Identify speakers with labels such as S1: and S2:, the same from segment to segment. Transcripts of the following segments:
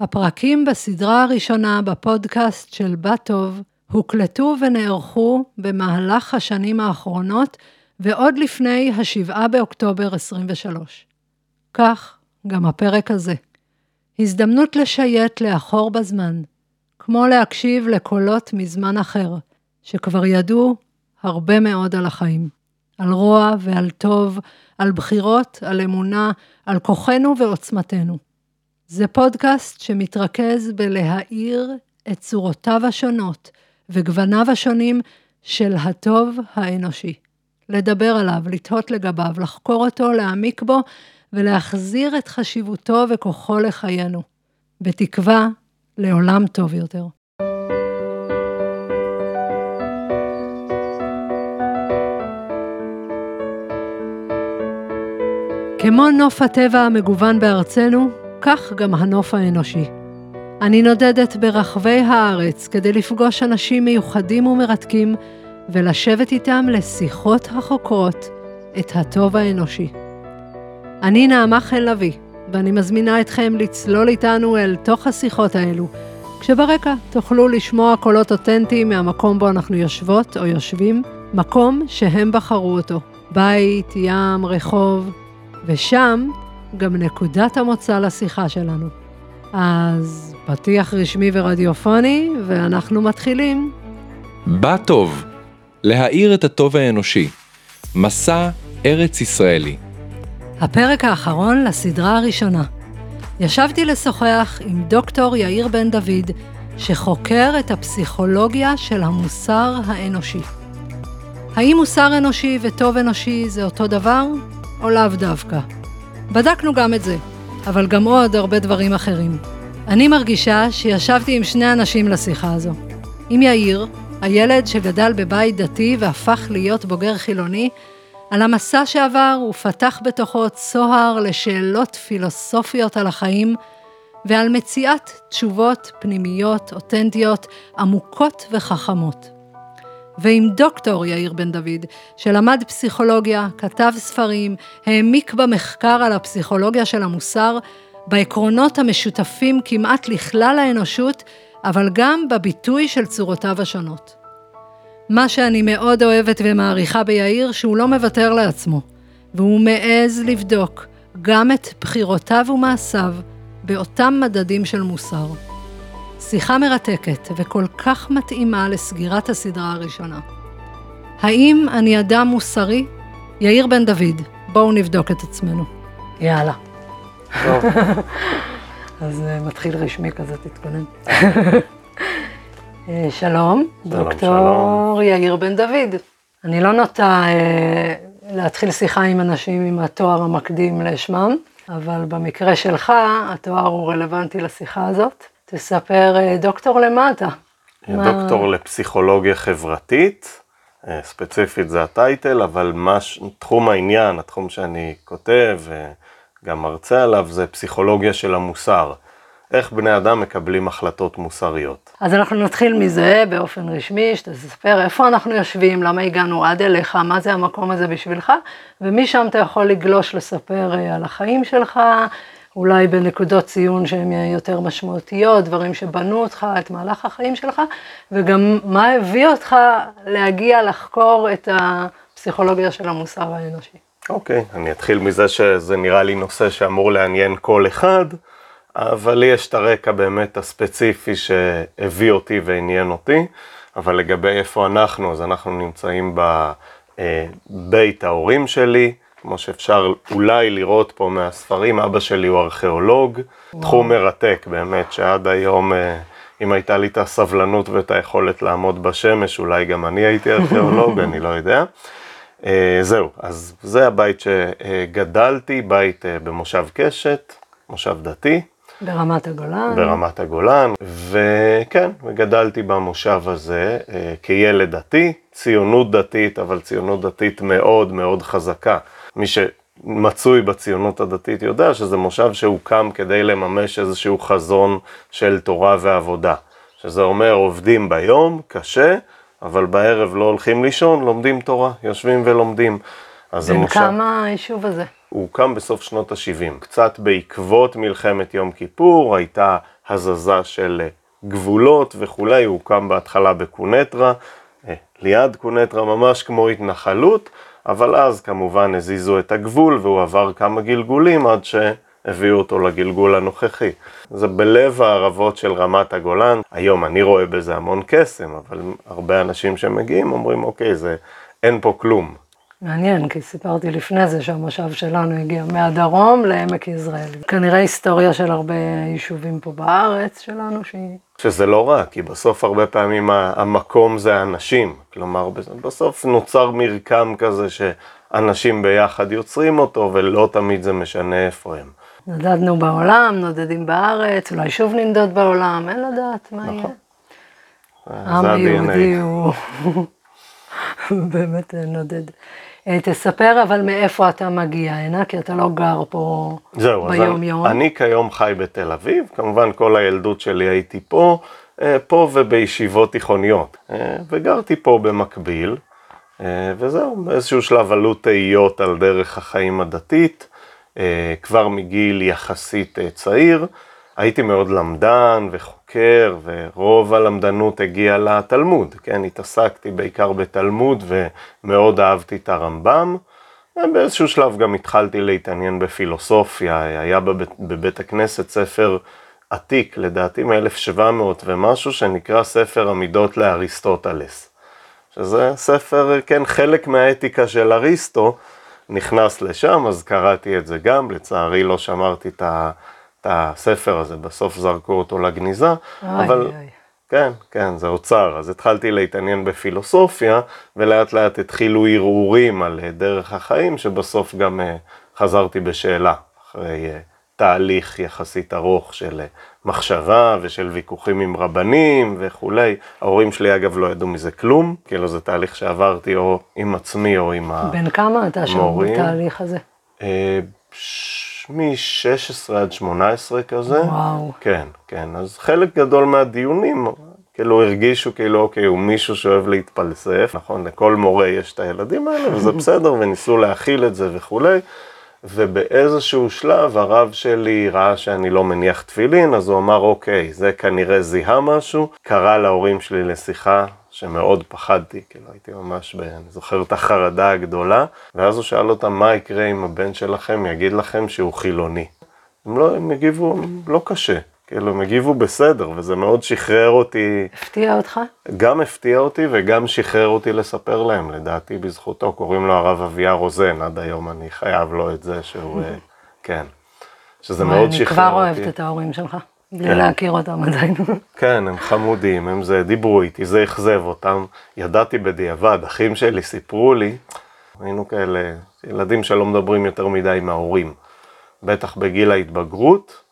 S1: הפרקים בסדרה הראשונה בפודקאסט של בת טוב הוקלטו ונערכו במהלך השנים האחרונות ועוד לפני ה-7 באוקטובר 23. כך גם הפרק הזה. הזדמנות לשייט לאחור בזמן, כמו להקשיב לקולות מזמן אחר, שכבר ידעו הרבה מאוד על החיים. על רוע ועל טוב, על בחירות, על אמונה, על כוחנו ועוצמתנו. זה פודקאסט שמתרכז בלהאיר את צורותיו השונות וגווניו השונים של הטוב האנושי. לדבר עליו, לתהות לגביו, לחקור אותו, להעמיק בו ולהחזיר את חשיבותו וכוחו לחיינו. בתקווה לעולם טוב יותר. כמו נוף הטבע המגוון בארצנו, כך גם הנוף האנושי. אני נודדת ברחבי הארץ כדי לפגוש אנשים מיוחדים ומרתקים ולשבת איתם לשיחות החוקרות את הטוב האנושי. אני נעמה חן לביא, ואני מזמינה אתכם לצלול איתנו אל תוך השיחות האלו, כשברקע תוכלו לשמוע קולות אותנטיים מהמקום בו אנחנו יושבות או יושבים, מקום שהם בחרו אותו. בית, ים, רחוב, ושם גם נקודת המוצא לשיחה שלנו. אז פתיח רשמי ורדיופוני, ואנחנו מתחילים.
S2: בא טוב, להאיר את הטוב האנושי. מסע ארץ ישראלי.
S1: הפרק האחרון לסדרה הראשונה. ישבתי לשוחח עם דוקטור יאיר בן דוד, שחוקר את הפסיכולוגיה של המוסר האנושי. האם מוסר אנושי וטוב אנושי זה אותו דבר, או לאו דווקא? בדקנו גם את זה, אבל גם עוד הרבה דברים אחרים. אני מרגישה שישבתי עם שני אנשים לשיחה הזו. עם יאיר, הילד שגדל בבית דתי והפך להיות בוגר חילוני, על המסע שעבר ופתח בתוכו צוהר לשאלות פילוסופיות על החיים, ועל מציאת תשובות פנימיות, אותנטיות, עמוקות וחכמות. ועם דוקטור יאיר בן דוד, שלמד פסיכולוגיה, כתב ספרים, העמיק במחקר על הפסיכולוגיה של המוסר, בעקרונות המשותפים כמעט לכלל האנושות, אבל גם בביטוי של צורותיו השונות. מה שאני מאוד אוהבת ומעריכה ביאיר, שהוא לא מוותר לעצמו, והוא מעז לבדוק גם את בחירותיו ומעשיו באותם מדדים של מוסר. שיחה מרתקת וכל כך מתאימה לסגירת הסדרה הראשונה. האם אני אדם מוסרי? יאיר בן דוד, בואו נבדוק את עצמנו. יאללה. טוב. אז אה, מתחיל רשמי כזה, תתכונן. אה, שלום, דוקטור יאיר בן דוד. אני לא נוטה אה, להתחיל שיחה עם אנשים עם התואר המקדים לשמם, אבל במקרה שלך, התואר הוא רלוונטי לשיחה הזאת. תספר, אה, דוקטור למה אתה?
S3: דוקטור מה... לפסיכולוגיה חברתית, אה, ספציפית זה הטייטל, אבל מה, תחום העניין, התחום שאני כותב וגם מרצה עליו, זה פסיכולוגיה של המוסר. איך בני אדם מקבלים החלטות מוסריות.
S1: אז אנחנו נתחיל מזה באופן רשמי, שתספר איפה אנחנו יושבים, למה הגענו עד אליך, מה זה המקום הזה בשבילך, ומשם אתה יכול לגלוש לספר אה, על החיים שלך, אולי בנקודות ציון שהן יותר משמעותיות, דברים שבנו אותך, את מהלך החיים שלך, וגם מה הביא אותך להגיע לחקור את הפסיכולוגיה של המוסר האנושי.
S3: אוקיי, okay, אני אתחיל מזה שזה נראה לי נושא שאמור לעניין כל אחד, אבל לי יש את הרקע באמת הספציפי שהביא אותי ועניין אותי, אבל לגבי איפה אנחנו, אז אנחנו נמצאים בבית ההורים שלי, כמו שאפשר אולי לראות פה מהספרים, אבא שלי הוא ארכיאולוג, וואו. תחום מרתק באמת, שעד היום, אה, אם הייתה לי את הסבלנות ואת היכולת לעמוד בשמש, אולי גם אני הייתי ארכיאולוג, אני לא יודע. אה, זהו, אז זה הבית שגדלתי, בית אה, במושב קשת, מושב דתי.
S1: ברמת הגולן.
S3: ברמת הגולן, וכן, וגדלתי במושב הזה כילד דתי, ציונות דתית, אבל ציונות דתית מאוד מאוד חזקה. מי שמצוי בציונות הדתית יודע שזה מושב שהוקם כדי לממש איזשהו חזון של תורה ועבודה. שזה אומר עובדים ביום, קשה, אבל בערב לא הולכים לישון, לומדים תורה, יושבים ולומדים.
S1: אז בן כמה היישוב הזה?
S3: הוא הוקם בסוף שנות ה-70, קצת בעקבות מלחמת יום כיפור, הייתה הזזה של אה, גבולות וכולי, הוא הוקם בהתחלה בקונטרה, אה, ליד קונטרה, ממש כמו התנחלות, אבל אז כמובן הזיזו את הגבול והוא עבר כמה גלגולים עד שהביאו אותו לגלגול הנוכחי. זה בלב הערבות של רמת הגולן, היום אני רואה בזה המון קסם, אבל הרבה אנשים שמגיעים אומרים אוקיי, זה, אין פה כלום.
S1: מעניין, כי סיפרתי לפני זה שהמושב שלנו הגיע מהדרום לעמק יזרעאל. כנראה היסטוריה של הרבה יישובים פה בארץ שלנו שהיא...
S3: שזה לא רע, כי בסוף הרבה פעמים המקום זה האנשים. כלומר, בסוף נוצר מרקם כזה שאנשים ביחד יוצרים אותו, ולא תמיד זה משנה איפה הם.
S1: נדדנו בעולם, נודדים בארץ, אולי שוב ננדוד בעולם, אין לדעת מה יהיה.
S3: נכון.
S1: העם
S3: זה
S1: היהודי
S3: ה-DNA.
S1: הוא באמת נודד. אה, תספר אבל מאיפה אתה מגיע הנה, כי אתה לא גר פה
S3: זהו, אז
S1: ביום יום.
S3: אני כיום חי בתל אביב, כמובן כל הילדות שלי הייתי פה, אה, פה ובישיבות תיכוניות, אה, וגרתי פה במקביל, וזהו, באיזשהו שלב עלו תהיות על דרך החיים הדתית, כבר מגיל יחסית צעיר, הייתי מאוד למדן וחוקר, ורוב הלמדנות הגיעה לתלמוד, כן, התעסקתי בעיקר בתלמוד ומאוד אהבתי את הרמב"ם. באיזשהו שלב גם התחלתי להתעניין בפילוסופיה, היה בבית, בבית הכנסת ספר עתיק, לדעתי מ-1700 ומשהו, שנקרא ספר המידות לאריסטוטלס. שזה ספר, כן, חלק מהאתיקה של אריסטו נכנס לשם, אז קראתי את זה גם, לצערי לא שמרתי את, ה, את הספר הזה, בסוף זרקו אותו לגניזה,
S1: אוי,
S3: אבל...
S1: אוי.
S3: כן, כן, זה אוצר. אז התחלתי להתעניין בפילוסופיה, ולאט לאט התחילו ערעורים על אה, דרך החיים, שבסוף גם אה, חזרתי בשאלה, אחרי אה, תהליך יחסית ארוך של מחשבה ושל ויכוחים עם רבנים וכולי. ההורים שלי אגב לא ידעו מזה כלום, כאילו זה תהליך שעברתי או עם עצמי או עם ה...
S1: בן כמה אתה שם. בתהליך הזה?
S3: ש- מ-16 עד 18 כזה.
S1: וואו.
S3: כן, כן. אז חלק גדול מהדיונים, כאילו הרגישו כאילו, אוקיי, הוא מישהו שאוהב להתפלסף, נכון? לכל מורה יש את הילדים האלה, וזה בסדר, וניסו להכיל את זה וכולי. ובאיזשהו שלב הרב שלי ראה שאני לא מניח תפילין, אז הוא אמר, אוקיי, זה כנראה זיהה משהו. קרא להורים שלי לשיחה שמאוד פחדתי, כאילו הייתי ממש, ב... אני זוכר את החרדה הגדולה, ואז הוא שאל אותם, מה יקרה אם הבן שלכם יגיד לכם שהוא חילוני? הם לא, הם הגיבו לא קשה, כאילו הם הגיבו בסדר, וזה מאוד שחרר אותי,
S1: הפתיע אותך?
S3: גם הפתיע אותי וגם שחרר אותי לספר להם, לדעתי בזכותו, קוראים לו הרב אביה רוזן, עד היום אני חייב לו את זה שהוא, אה, כן, שזה מאוד
S1: אני
S3: שחרר
S1: כבר
S3: אותי.
S1: אוהבת את ההורים שלך, בלי
S3: כן.
S1: להכיר אותם עדיין.
S3: כן, הם חמודים, הם זה, דיברו איתי, זה אכזב אותם. ידעתי בדיעבד, אחים שלי סיפרו לי, היינו כאלה, ילדים שלא מדברים יותר מדי עם ההורים. בטח בגיל ההתבגרות,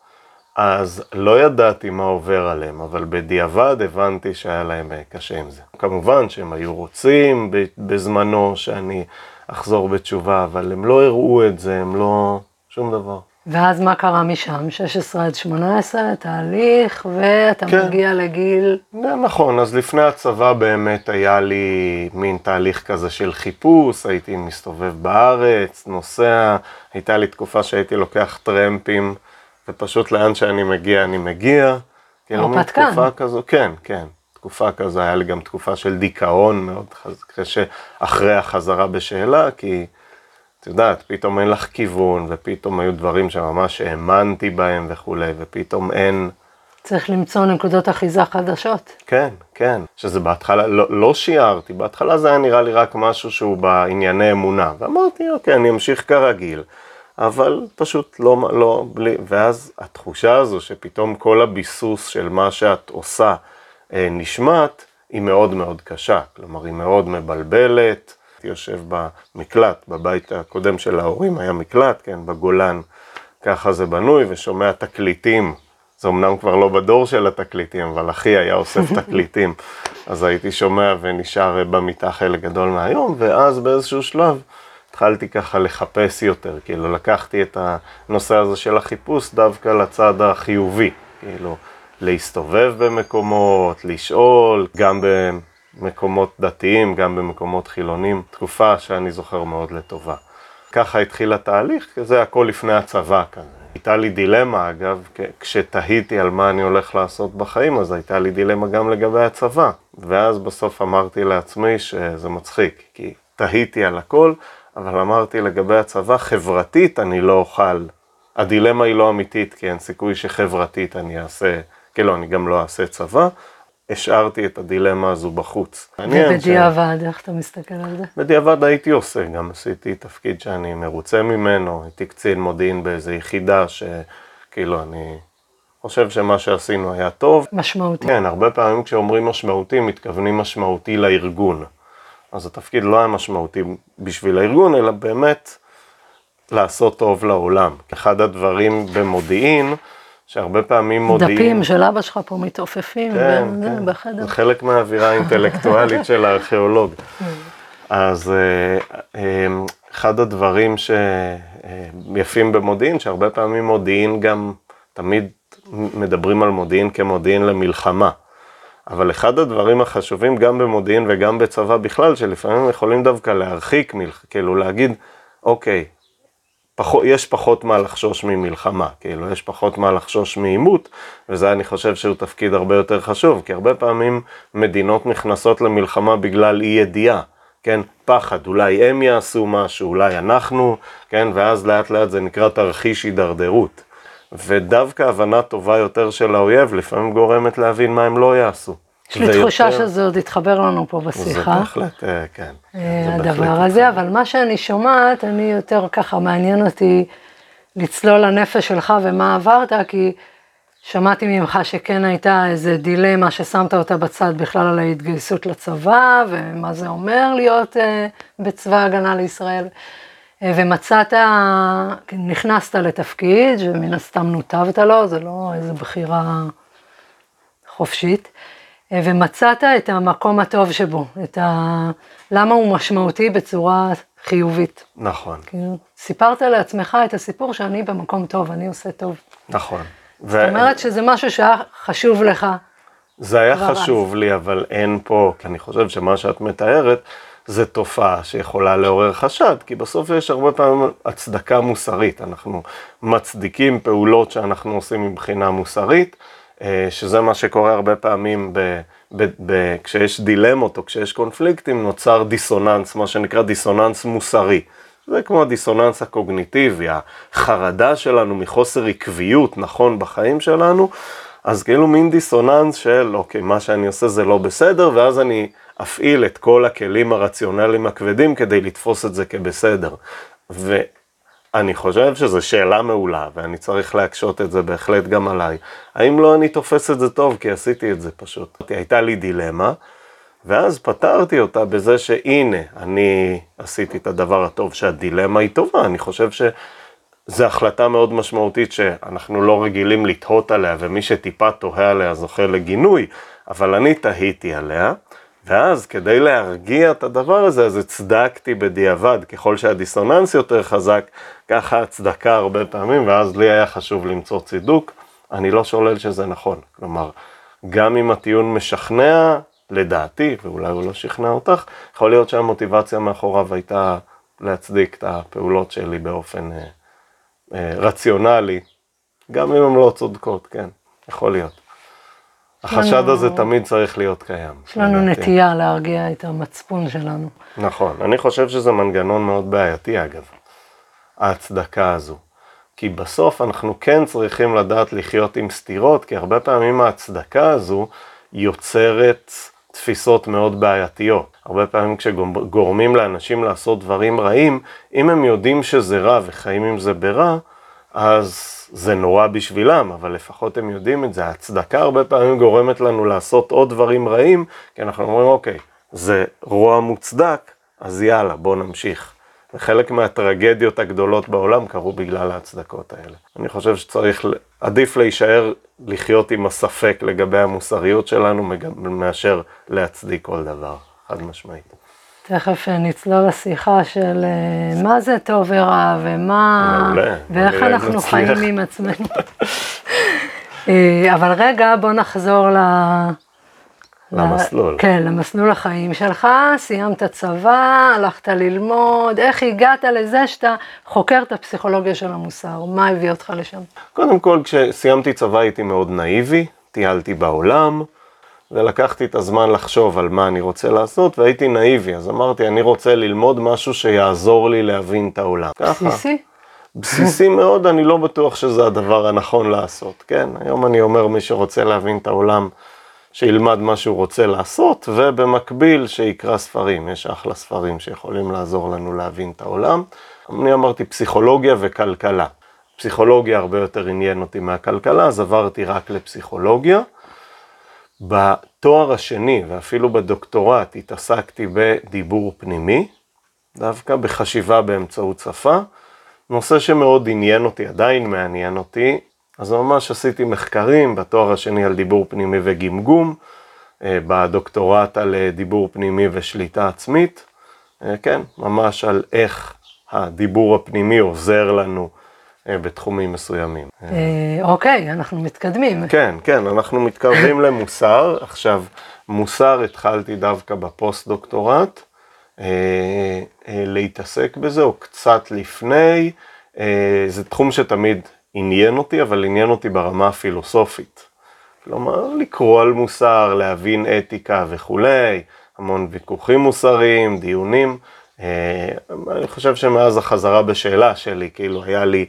S3: אז לא ידעתי מה עובר עליהם, אבל בדיעבד הבנתי שהיה להם אה, קשה עם זה. כמובן שהם היו רוצים בזמנו שאני אחזור בתשובה, אבל הם לא הראו את זה, הם לא... שום דבר.
S1: ואז מה קרה משם? 16 עד 18, תהליך, ואתה
S3: כן.
S1: מגיע לגיל...
S3: נכון, אז לפני הצבא באמת היה לי מין תהליך כזה של חיפוש, הייתי מסתובב בארץ, נוסע, הייתה לי תקופה שהייתי לוקח טרמפים, ופשוט לאן שאני מגיע אני מגיע. כאילו
S1: הרפתקן.
S3: תקופה כזו, כן, כן. תקופה כזו, היה לי גם תקופה של דיכאון מאוד קשה אחרי החזרה בשאלה, כי את יודעת, פתאום אין לך כיוון, ופתאום היו דברים שממש האמנתי בהם וכולי, ופתאום אין...
S1: צריך למצוא נקודות אחיזה חדשות.
S3: כן, כן. שזה בהתחלה, לא, לא שיערתי, בהתחלה זה היה נראה לי רק משהו שהוא בענייני אמונה. ואמרתי, אוקיי, אני אמשיך כרגיל. אבל פשוט לא, לא, בלי, ואז התחושה הזו שפתאום כל הביסוס של מה שאת עושה אה, נשמט, היא מאוד מאוד קשה. כלומר, היא מאוד מבלבלת. יושב במקלט, בבית הקודם של ההורים היה מקלט, כן, בגולן, ככה זה בנוי, ושומע תקליטים. זה אמנם כבר לא בדור של התקליטים, אבל אחי היה אוסף תקליטים, אז הייתי שומע ונשאר במיטה חלק גדול מהיום, ואז באיזשהו שלב התחלתי ככה לחפש יותר, כאילו לקחתי את הנושא הזה של החיפוש דווקא לצד החיובי, כאילו להסתובב במקומות, לשאול, גם במקומות דתיים, גם במקומות חילונים, תקופה שאני זוכר מאוד לטובה. ככה התחיל התהליך, זה הכל לפני הצבא כזה. הייתה לי דילמה, אגב, כשתהיתי על מה אני הולך לעשות בחיים, אז הייתה לי דילמה גם לגבי הצבא. ואז בסוף אמרתי לעצמי שזה מצחיק, כי תהיתי על הכל, אבל אמרתי לגבי הצבא, חברתית אני לא אוכל. הדילמה היא לא אמיתית, כי אין סיכוי שחברתית אני אעשה, כאילו, אני גם לא אעשה צבא. השארתי את הדילמה הזו בחוץ.
S1: ובדיעבד, ש... איך אתה מסתכל על זה?
S3: בדיעבד הייתי עושה, גם עשיתי תפקיד שאני מרוצה ממנו, הייתי קצין מודיעין באיזו יחידה שכאילו אני חושב שמה שעשינו היה טוב.
S1: משמעותי.
S3: כן, הרבה פעמים כשאומרים משמעותי, מתכוונים משמעותי לארגון. אז התפקיד לא היה משמעותי בשביל הארגון, אלא באמת לעשות טוב לעולם. אחד הדברים במודיעין, שהרבה פעמים מודיעין...
S1: דפים של אבא שלך פה מתעופפים
S3: כן, כן. בחדר. זה חלק מהאווירה האינטלקטואלית של הארכיאולוג. אז אה, אה, אחד הדברים שיפים במודיעין, שהרבה פעמים מודיעין גם, תמיד מדברים על מודיעין כמודיעין למלחמה. אבל אחד הדברים החשובים גם במודיעין וגם בצבא בכלל, שלפעמים יכולים דווקא להרחיק, כאילו להגיד, אוקיי, פחות, יש פחות מה לחשוש ממלחמה, כאילו, יש פחות מה לחשוש מעימות, וזה אני חושב שהוא תפקיד הרבה יותר חשוב, כי הרבה פעמים מדינות נכנסות למלחמה בגלל אי ידיעה, כן, פחד, אולי הם יעשו משהו, אולי אנחנו, כן, ואז לאט לאט זה נקרא תרחיש הידרדרות. ודווקא הבנה טובה יותר של האויב לפעמים גורמת להבין מה הם לא יעשו.
S1: יש לי תחושה שזה עוד יתחבר לנו פה בשיחה.
S3: זה בהחלט, אה, כן.
S1: אה, הדבר הזה, אבל מה שאני שומעת, אני יותר ככה מעניין אותי לצלול לנפש שלך ומה עברת, כי שמעתי ממך שכן הייתה איזה דילמה ששמת אותה בצד בכלל על ההתגייסות לצבא, ומה זה אומר להיות אה, בצבא ההגנה לישראל. ומצאת, נכנסת לתפקיד, ומן הסתם נותבת לו, זה לא איזו בחירה חופשית. ומצאת את המקום הטוב שבו, את ה... למה הוא משמעותי בצורה חיובית.
S3: נכון.
S1: כאילו, סיפרת לעצמך את הסיפור שאני במקום טוב, אני עושה טוב.
S3: נכון.
S1: זאת ו... אומרת שזה משהו שהיה חשוב לך.
S3: זה היה חשוב אז. לי, אבל אין פה, כי אני חושב שמה שאת מתארת, זה תופעה שיכולה לעורר חשד, כי בסוף יש הרבה פעמים הצדקה מוסרית, אנחנו מצדיקים פעולות שאנחנו עושים מבחינה מוסרית. אה, שזה מה שקורה הרבה פעמים ב, ב, ב, כשיש דילמות או כשיש קונפליקטים, נוצר דיסוננס, מה שנקרא דיסוננס מוסרי. זה כמו הדיסוננס הקוגניטיבי, החרדה שלנו מחוסר עקביות נכון בחיים שלנו, אז כאילו מין דיסוננס של אוקיי, מה שאני עושה זה לא בסדר, ואז אני אפעיל את כל הכלים הרציונליים הכבדים כדי לתפוס את זה כבסדר. ו... אני חושב שזו שאלה מעולה, ואני צריך להקשות את זה בהחלט גם עליי. האם לא אני תופס את זה טוב? כי עשיתי את זה פשוט. הייתה לי דילמה, ואז פתרתי אותה בזה שהנה, אני עשיתי את הדבר הטוב שהדילמה היא טובה. אני חושב שזו החלטה מאוד משמעותית שאנחנו לא רגילים לתהות עליה, ומי שטיפה תוהה עליה זוכה לגינוי, אבל אני תהיתי עליה. ואז כדי להרגיע את הדבר הזה, אז הצדקתי בדיעבד, ככל שהדיסוננס יותר חזק, ככה הצדקה הרבה פעמים, ואז לי היה חשוב למצוא צידוק. אני לא שולל שזה נכון. כלומר, גם אם הטיעון משכנע, לדעתי, ואולי הוא לא שכנע אותך, יכול להיות שהמוטיבציה מאחוריו הייתה להצדיק את הפעולות שלי באופן אה, רציונלי, גם אם הן לא צודקות, כן, יכול להיות. החשד. הזה תמיד צריך להיות קיים.
S1: יש לנו. נטייה להרגיע את המצפון שלנו.
S3: נכון, אני חושב שזה מנגנון מאוד בעייתי אגב, ההצדקה הזו. כי בסוף אנחנו כן צריכים לדעת לחיות עם סתירות, כי הרבה פעמים ההצדקה הזו יוצרת תפיסות מאוד בעייתיות. הרבה פעמים כשגורמים לאנשים לעשות דברים רעים, אם הם יודעים שזה רע וחיים עם זה ברע, אז זה נורא בשבילם, אבל לפחות הם יודעים את זה. ההצדקה הרבה פעמים גורמת לנו לעשות עוד דברים רעים, כי אנחנו אומרים, אוקיי, זה רוע מוצדק, אז יאללה, בואו נמשיך. וחלק מהטרגדיות הגדולות בעולם קרו בגלל ההצדקות האלה. אני חושב שצריך, עדיף להישאר לחיות עם הספק לגבי המוסריות שלנו, מאשר להצדיק כל דבר, חד משמעית.
S1: תכף נצלול לשיחה של אה, מה זה טוב ורע ומה... מעולה. ואיך אנחנו חיים עם עצמנו. אה, אבל רגע, בוא נחזור
S3: למסלול.
S1: כן, למסלול החיים שלך, סיימת צבא, הלכת ללמוד, איך הגעת לזה שאתה חוקר את הפסיכולוגיה של המוסר? מה הביא אותך לשם?
S3: קודם כל, כשסיימתי צבא הייתי מאוד נאיבי, טיילתי בעולם, ולקחתי את הזמן לחשוב על מה אני רוצה לעשות, והייתי נאיבי, אז אמרתי, אני רוצה ללמוד משהו שיעזור לי להבין את העולם.
S1: בסיסי?
S3: בסיסי מאוד, אני לא בטוח שזה הדבר הנכון לעשות, כן? היום אני אומר, מי שרוצה להבין את העולם, שילמד מה שהוא רוצה לעשות, ובמקביל שיקרא ספרים. יש אחלה ספרים שיכולים לעזור לנו להבין את העולם. אני אמרתי פסיכולוגיה וכלכלה. פסיכולוגיה הרבה יותר עניין אותי מהכלכלה, אז עברתי רק לפסיכולוגיה. בתואר השני ואפילו בדוקטורט התעסקתי בדיבור פנימי, דווקא בחשיבה באמצעות שפה, נושא שמאוד עניין אותי, עדיין מעניין אותי, אז ממש עשיתי מחקרים בתואר השני על דיבור פנימי וגמגום, אה, בדוקטורט על אה, דיבור פנימי ושליטה עצמית, אה, כן, ממש על איך הדיבור הפנימי עוזר לנו בתחומים מסוימים.
S1: אוקיי, אנחנו מתקדמים.
S3: כן, כן, אנחנו מתקרבים למוסר. עכשיו, מוסר התחלתי דווקא בפוסט-דוקטורט, להתעסק בזה, או קצת לפני. זה תחום שתמיד עניין אותי, אבל עניין אותי ברמה הפילוסופית. כלומר, לקרוא על מוסר, להבין אתיקה וכולי, המון ויכוחים מוסריים, דיונים. אה, אני חושב שמאז החזרה בשאלה שלי, כאילו היה לי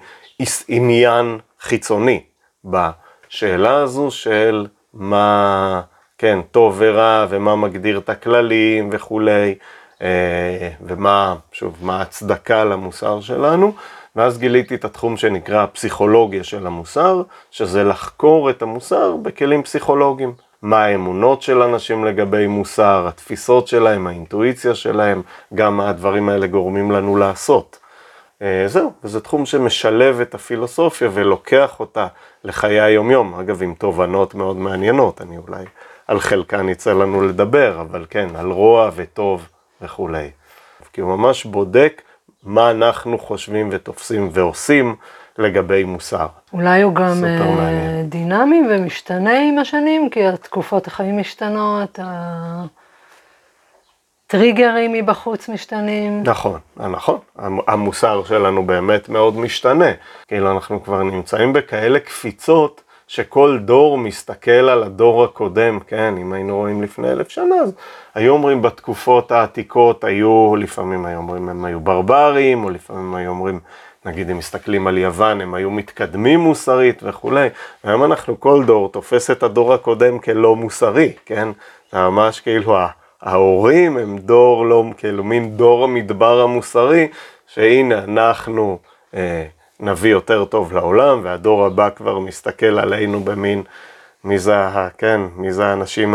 S3: עניין חיצוני בשאלה הזו של מה, כן, טוב ורע, ומה מגדיר את הכללים וכולי, אה, ומה, שוב, מה ההצדקה למוסר שלנו. ואז גיליתי את התחום שנקרא הפסיכולוגיה של המוסר, שזה לחקור את המוסר בכלים פסיכולוגיים. מה האמונות של אנשים לגבי מוסר, התפיסות שלהם, האינטואיציה שלהם, גם הדברים האלה גורמים לנו לעשות. אה, זהו, וזה תחום שמשלב את הפילוסופיה ולוקח אותה לחיי היומיום, אגב עם תובנות מאוד מעניינות, אני אולי על חלקן יצא לנו לדבר, אבל כן, על רוע וטוב וכולי. כי הוא ממש בודק מה אנחנו חושבים ותופסים ועושים לגבי מוסר.
S1: אולי הוא גם אה, דינמי ומשתנה עם השנים, כי התקופות החיים משתנות, הטריגרים מבחוץ משתנים.
S3: נכון, נכון. המוסר שלנו באמת מאוד משתנה. כאילו אנחנו כבר נמצאים בכאלה קפיצות. שכל דור מסתכל על הדור הקודם, כן, אם היינו רואים לפני אלף שנה, אז היו אומרים בתקופות העתיקות, היו, לפעמים היו אומרים הם היו ברברים, או לפעמים היו אומרים, נגיד הם מסתכלים על יוון, הם היו מתקדמים מוסרית וכולי, והיום אנחנו, כל דור תופס את הדור הקודם כלא מוסרי, כן, זה ממש כאילו ההורים הם דור לא, כאילו מין דור המדבר המוסרי, שהנה אנחנו, אה, נביא יותר טוב לעולם, והדור הבא כבר מסתכל עלינו במין, מי זה, כן, מי זה האנשים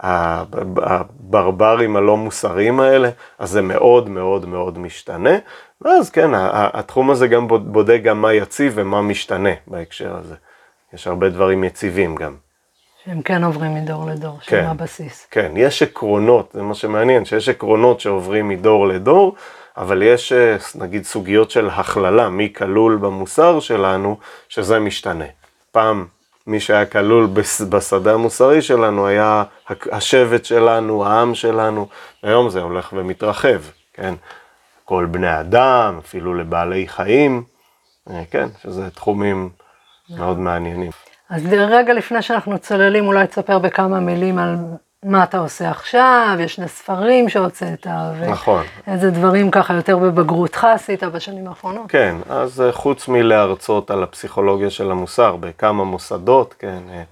S3: הברברים הלא מוסריים האלה, אז זה מאוד מאוד מאוד משתנה, ואז כן, התחום הזה גם בודק גם מה יציב ומה משתנה בהקשר הזה. יש הרבה דברים יציבים גם.
S1: שהם כן עוברים מדור לדור,
S3: כן,
S1: שהם הבסיס.
S3: כן, יש עקרונות, זה מה שמעניין, שיש עקרונות שעוברים מדור לדור, אבל יש אה, נגיד סוגיות של הכללה, מי כלול במוסר שלנו, שזה משתנה. פעם מי שהיה כלול בשדה המוסרי שלנו היה השבט שלנו, העם שלנו, היום זה הולך ומתרחב, כן? כל בני אדם, אפילו לבעלי חיים, אה, כן, שזה תחומים מאוד מעניינים.
S1: אז רגע לפני שאנחנו צוללים, אולי תספר בכמה מילים על מה אתה עושה עכשיו, יש שני ספרים שהוצאת,
S3: נכון.
S1: ואיזה דברים ככה יותר בבגרותך עשית בשנים האחרונות.
S3: כן, אז אה, חוץ מלהרצות על הפסיכולוגיה של המוסר בכמה מוסדות, כן, אה,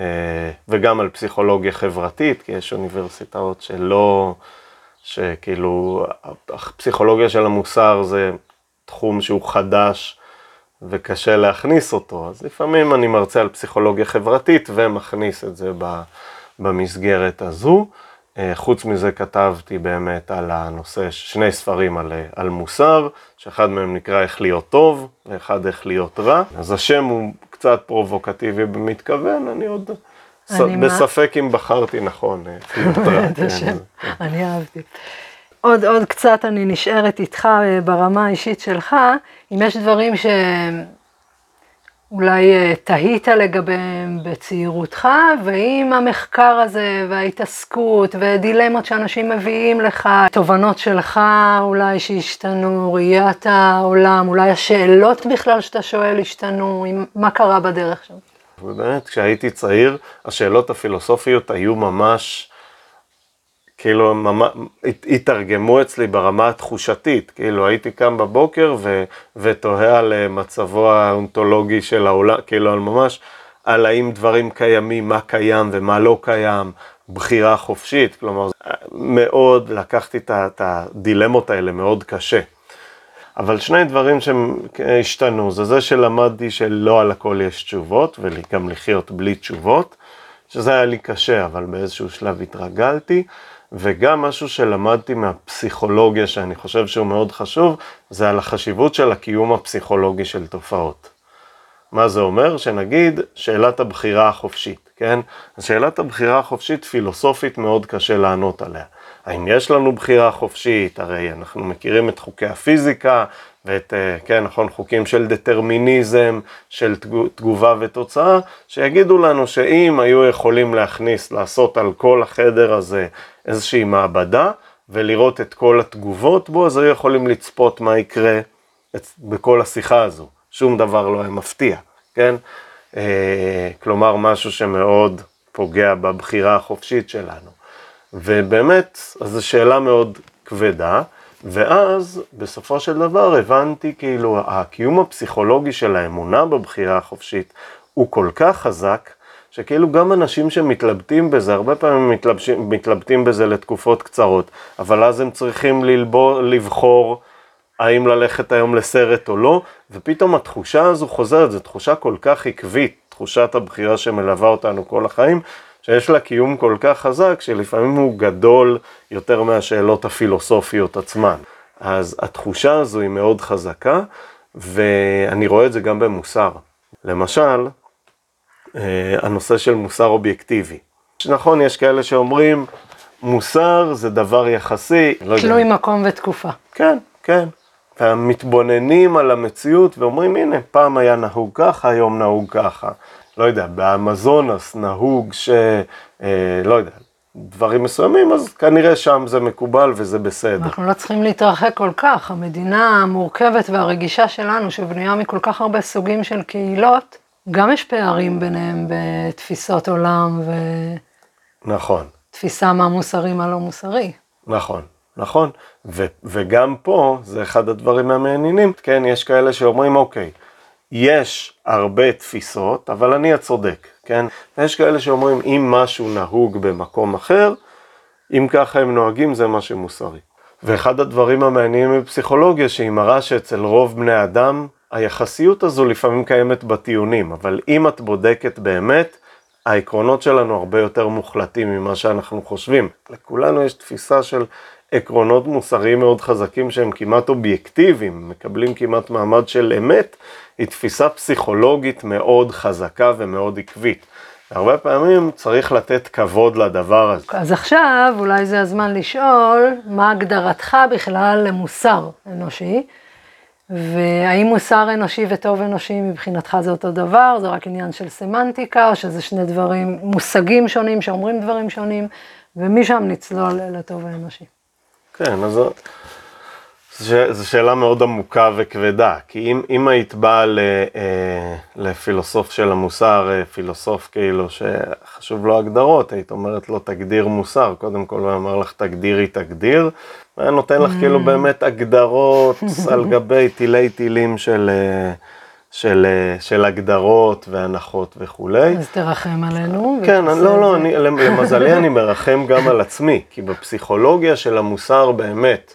S3: אה, וגם על פסיכולוגיה חברתית, כי יש אוניברסיטאות שלא, שכאילו, הפסיכולוגיה של המוסר זה תחום שהוא חדש. וקשה להכניס אותו, אז לפעמים אני מרצה על פסיכולוגיה חברתית ומכניס את זה ב... במסגרת הזו. אה, חוץ מזה כתבתי באמת על הנושא, שני ספרים על, אה, על מוסר, שאחד מהם נקרא איך להיות טוב, ואחד איך להיות רע. אז השם הוא קצת פרובוקטיבי במתכוון, אני עוד אני בספק מה... אם בחרתי נכון. אה,
S1: כן. אני אהבתי. עוד, עוד קצת אני נשארת איתך ברמה האישית שלך, אם יש דברים ש... אולי אה, תהית לגביהם בצעירותך, ועם המחקר הזה וההתעסקות ודילמות שאנשים מביאים לך, תובנות שלך אולי שהשתנו, ראיית העולם, אולי השאלות בכלל שאתה שואל השתנו, מה קרה בדרך שם.
S3: ובאמת, כשהייתי צעיר, השאלות הפילוסופיות היו ממש... כאילו התארגמו אצלי ברמה התחושתית, כאילו הייתי קם בבוקר ו, ותוהה על אה, מצבו האונתולוגי של העולם, כאילו על ממש, על האם דברים קיימים, מה קיים ומה לא קיים, בחירה חופשית, כלומר מאוד לקחתי את הדילמות האלה מאוד קשה. אבל שני דברים שהשתנו, זה זה שלמדתי שלא על הכל יש תשובות, וגם לחיות בלי תשובות, שזה היה לי קשה, אבל באיזשהו שלב התרגלתי. וגם משהו שלמדתי מהפסיכולוגיה שאני חושב שהוא מאוד חשוב, זה על החשיבות של הקיום הפסיכולוגי של תופעות. מה זה אומר? שנגיד שאלת הבחירה החופשית, כן? שאלת הבחירה החופשית פילוסופית מאוד קשה לענות עליה. האם יש לנו בחירה חופשית? הרי אנחנו מכירים את חוקי הפיזיקה ואת, אה, כן, נכון, חוקים של דטרמיניזם, של תגובה ותוצאה, שיגידו לנו שאם היו יכולים להכניס, לעשות על כל החדר הזה איזושהי מעבדה, ולראות את כל התגובות בו, אז היו יכולים לצפות מה יקרה בכל השיחה הזו. שום דבר לא היה מפתיע, כן? אה, כלומר, משהו שמאוד פוגע בבחירה החופשית שלנו. ובאמת, אז זו שאלה מאוד כבדה, ואז בסופו של דבר הבנתי כאילו הקיום הפסיכולוגי של האמונה בבחירה החופשית הוא כל כך חזק, שכאילו גם אנשים שמתלבטים בזה, הרבה פעמים מתלבשים, מתלבטים בזה לתקופות קצרות, אבל אז הם צריכים ללבור, לבחור האם ללכת היום לסרט או לא, ופתאום התחושה הזו חוזרת, זו תחושה כל כך עקבית, תחושת הבחירה שמלווה אותנו כל החיים, שיש לה קיום כל כך חזק, שלפעמים הוא גדול יותר מהשאלות הפילוסופיות עצמן. אז התחושה הזו היא מאוד חזקה, ואני רואה את זה גם במוסר. למשל, אה, הנושא של מוסר אובייקטיבי. נכון, יש כאלה שאומרים, מוסר זה דבר יחסי.
S1: לא תלוי לא מקום ותקופה.
S3: כן, כן. ומתבוננים על המציאות ואומרים, הנה, פעם היה נהוג ככה, היום נהוג ככה. לא יודע, באמזונס נהוג ש... אה, לא יודע, דברים מסוימים, אז כנראה שם זה מקובל וזה בסדר.
S1: אנחנו לא צריכים להתרחק כל כך. המדינה המורכבת והרגישה שלנו, שבנויה מכל כך הרבה סוגים של קהילות, גם יש פערים ביניהם בתפיסות עולם ו...
S3: נכון.
S1: תפיסה מה מוסרי, מה לא מוסרי.
S3: נכון, נכון. ו- וגם פה, זה אחד הדברים המעניינים, כן, יש כאלה שאומרים, אוקיי, יש הרבה תפיסות, אבל אני הצודק, כן? יש כאלה שאומרים, אם משהו נהוג במקום אחר, אם ככה הם נוהגים, זה מה שמוסרי. ואחד הדברים המעניינים בפסיכולוגיה, שהיא מראה שאצל רוב בני אדם, היחסיות הזו לפעמים קיימת בטיעונים, אבל אם את בודקת באמת, העקרונות שלנו הרבה יותר מוחלטים ממה שאנחנו חושבים. לכולנו יש תפיסה של עקרונות מוסריים מאוד חזקים שהם כמעט אובייקטיביים, מקבלים כמעט מעמד של אמת, היא תפיסה פסיכולוגית מאוד חזקה ומאוד עקבית. הרבה פעמים צריך לתת כבוד לדבר הזה.
S1: אז עכשיו אולי זה הזמן לשאול, מה הגדרתך בכלל למוסר אנושי? והאם מוסר אנושי וטוב אנושי מבחינתך זה אותו דבר, זה רק עניין של סמנטיקה, או שזה שני דברים, מושגים שונים שאומרים דברים שונים, ומשם נצלול לטוב האנושי.
S3: כן, אז זו שאלה מאוד עמוקה וכבדה, כי אם, אם היית באה ל, אה, לפילוסוף של המוסר, אה, פילוסוף כאילו שחשוב לו הגדרות, היית אומרת לו תגדיר מוסר, קודם כל הוא אמר לך תגדירי תגדיר, והיה נותן לך כאילו mm. באמת הגדרות על גבי תילי תילים של... אה, של, של הגדרות והנחות וכולי.
S1: אז תרחם עלינו.
S3: כן, אני, לא, לא, אני, למזלי אני מרחם גם על עצמי, כי בפסיכולוגיה של המוסר באמת,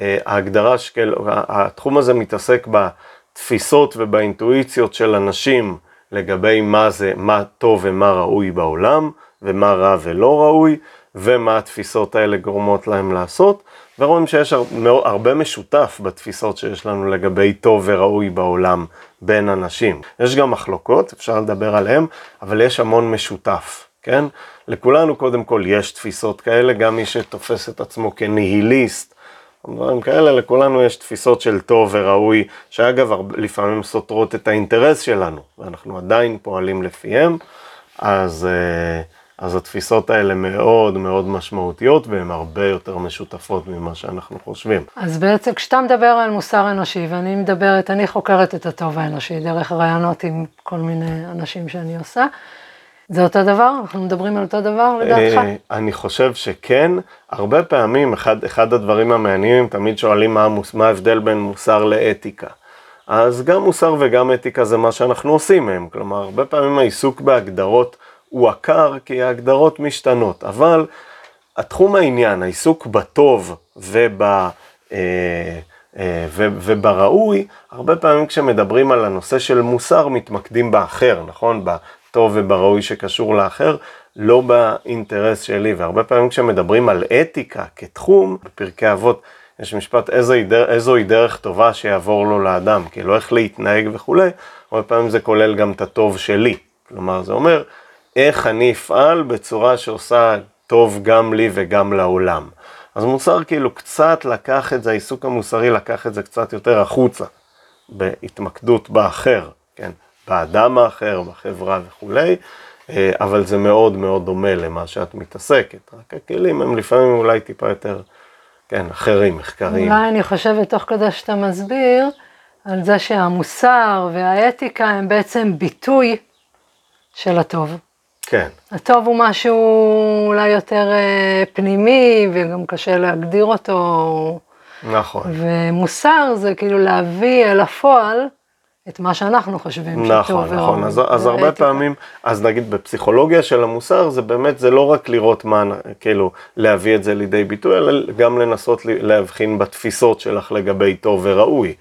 S3: אה, ההגדרה של, התחום הזה מתעסק בתפיסות ובאינטואיציות של אנשים לגבי מה זה, מה טוב ומה ראוי בעולם, ומה רע ולא ראוי, ומה התפיסות האלה גורמות להם לעשות, ורואים שיש הרבה משותף בתפיסות שיש לנו לגבי טוב וראוי בעולם בין אנשים. יש גם מחלוקות, אפשר לדבר עליהן, אבל יש המון משותף, כן? לכולנו קודם כל יש תפיסות כאלה, גם מי שתופס את עצמו כניהיליסט, דברים כאלה, לכולנו יש תפיסות של טוב וראוי, שאגב, לפעמים סותרות את האינטרס שלנו, ואנחנו עדיין פועלים לפיהם, אז, אה, אז התפיסות האלה מאוד מאוד משמעותיות, והן הרבה יותר משותפות ממה שאנחנו חושבים.
S1: אז בעצם כשאתה מדבר על מוסר אנושי, ואני מדברת, אני חוקרת את הטוב האנושי, דרך רעיונות עם כל מיני אנשים שאני עושה, זה אותו דבר? אנחנו מדברים על אותו דבר לדעתך? אה,
S3: אני חושב שכן. הרבה פעמים, אחד, אחד הדברים המעניינים, תמיד שואלים מה, מה ההבדל בין מוסר לאתיקה. אז גם מוסר וגם אתיקה זה מה שאנחנו עושים מהם. כלומר, הרבה פעמים העיסוק בהגדרות הוא עקר, כי ההגדרות משתנות. אבל התחום העניין, העיסוק בטוב וב... אה, אה, ובראוי, הרבה פעמים כשמדברים על הנושא של מוסר מתמקדים באחר, נכון? בטוב ובראוי שקשור לאחר, לא באינטרס שלי. והרבה פעמים כשמדברים על אתיקה כתחום, בפרקי אבות יש משפט איזוהי דרך, איזוהי דרך טובה שיעבור לו לאדם, כאילו איך להתנהג וכולי, הרבה פעמים זה כולל גם את הטוב שלי. כלומר, זה אומר, איך אני אפעל בצורה שעושה טוב גם לי וגם לעולם. אז מוסר כאילו קצת לקח את זה, העיסוק המוסרי לקח את זה קצת יותר החוצה, בהתמקדות באחר, כן, באדם האחר, בחברה וכולי, אה, אבל זה מאוד מאוד דומה למה שאת מתעסקת, רק הכלים הם לפעמים אולי טיפה יותר, כן, אחרים, מחקריים.
S1: אולי אני חושבת תוך כדי שאתה מסביר, על זה שהמוסר והאתיקה הם בעצם ביטוי של הטוב.
S3: כן.
S1: הטוב הוא משהו אולי יותר אה, פנימי, וגם קשה להגדיר אותו.
S3: נכון.
S1: ומוסר זה כאילו להביא אל הפועל את מה שאנחנו חושבים
S3: נכון, שטוב. נכון, נכון. אז, אז הרבה פעמים, אז נגיד בפסיכולוגיה של המוסר, זה באמת, זה לא רק לראות מה, כאילו, להביא את זה לידי ביטוי, אלא גם לנסות להבחין בתפיסות שלך לגבי טוב וראוי.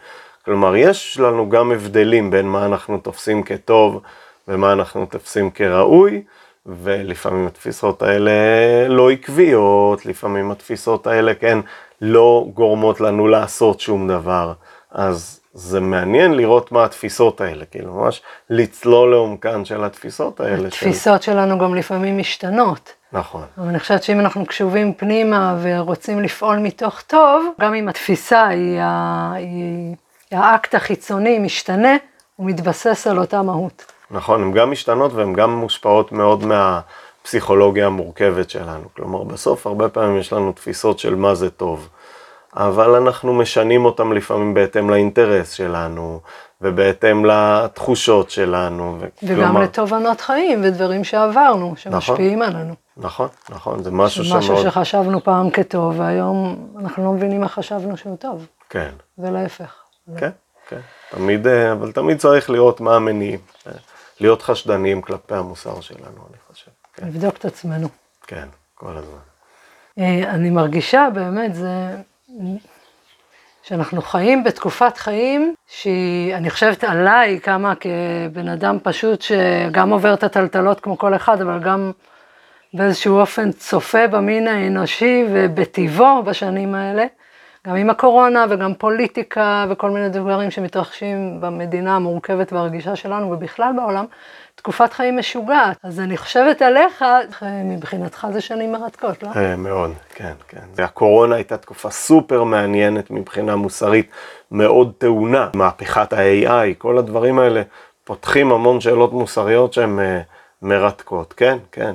S3: כלומר, יש לנו גם הבדלים בין מה אנחנו תופסים כטוב ומה אנחנו תופסים כראוי. ולפעמים התפיסות האלה לא עקביות, לפעמים התפיסות האלה, כן, לא גורמות לנו לעשות שום דבר. אז זה מעניין לראות מה התפיסות האלה, כאילו ממש לצלול לעומקן של התפיסות האלה.
S1: התפיסות של... שלנו גם לפעמים משתנות.
S3: נכון.
S1: אבל אני חושבת שאם אנחנו קשובים פנימה ורוצים לפעול מתוך טוב, גם אם התפיסה היא, ה... היא האקט החיצוני משתנה, הוא מתבסס על אותה מהות.
S3: נכון, הן גם משתנות והן גם מושפעות מאוד מהפסיכולוגיה המורכבת שלנו. כלומר, בסוף הרבה פעמים יש לנו תפיסות של מה זה טוב, אבל אנחנו משנים אותן לפעמים בהתאם לאינטרס שלנו, ובהתאם לתחושות שלנו.
S1: וגם כלומר... לתובנות חיים ודברים שעברנו, שמשפיעים נכון, עלינו.
S3: נכון, נכון, זה משהו
S1: שמאוד... זה משהו שחשבנו פעם כטוב, והיום אנחנו לא מבינים מה חשבנו שהוא טוב.
S3: כן.
S1: ולהפך.
S3: כן, כן. תמיד, אה, אבל תמיד צריך לראות מה המניעים. להיות חשדניים כלפי המוסר שלנו, אני חושב.
S1: כן. לבדוק את עצמנו.
S3: כן, כל הזמן.
S1: אה, אני מרגישה באמת, זה... שאנחנו חיים בתקופת חיים שהיא, אני חושבת עליי כמה כבן אדם פשוט שגם עובר את הטלטלות כמו כל אחד, אבל גם באיזשהו אופן צופה במין האנושי ובטיבו בשנים האלה. גם עם הקורונה וגם פוליטיקה וכל מיני דברים שמתרחשים במדינה המורכבת והרגישה שלנו ובכלל בעולם, תקופת חיים משוגעת. אז אני חושבת עליך, מבחינתך זה שנים מרתקות, לא?
S3: אה, מאוד, כן, כן. והקורונה הייתה תקופה סופר מעניינת מבחינה מוסרית, מאוד טעונה. מהפכת ה-AI, כל הדברים האלה פותחים המון שאלות מוסריות שהן אה, מרתקות, כן, כן.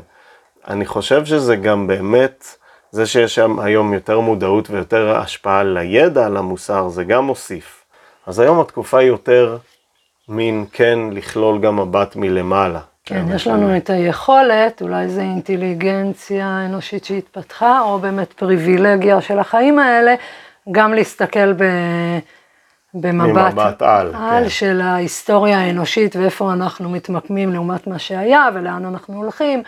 S3: אני חושב שזה גם באמת... זה שיש שם היום יותר מודעות ויותר השפעה לידע, על המוסר, זה גם מוסיף. אז היום התקופה היא יותר מין כן לכלול גם מבט מלמעלה.
S1: כן, יש לנו את היכולת, אולי זה אינטליגנציה אנושית שהתפתחה, או באמת פריבילגיה של החיים האלה, גם להסתכל ב... במבט
S3: ממבט על,
S1: על כן. של ההיסטוריה האנושית ואיפה אנחנו מתמקמים לעומת מה שהיה ולאן אנחנו הולכים.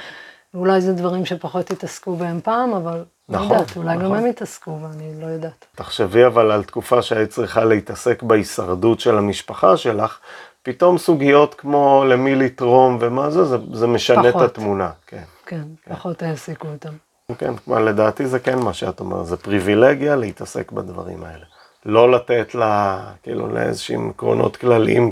S1: ואולי זה דברים שפחות התעסקו בהם פעם, אבל לא נכון, לא יודעת, אולי נכון. גם הם התעסקו ואני לא יודעת.
S3: תחשבי אבל על תקופה שהיית צריכה להתעסק בהישרדות של המשפחה שלך, פתאום סוגיות כמו למי לתרום ומה זה, זה, זה משנה פחות. את התמונה. כן,
S1: כן, כן. פחות העסיקו אותם.
S3: כן, כלומר לדעתי זה כן מה שאת אומרת, זה פריבילגיה להתעסק בדברים האלה. לא לתת לה, כאילו, לאיזשהם עקרונות כלליים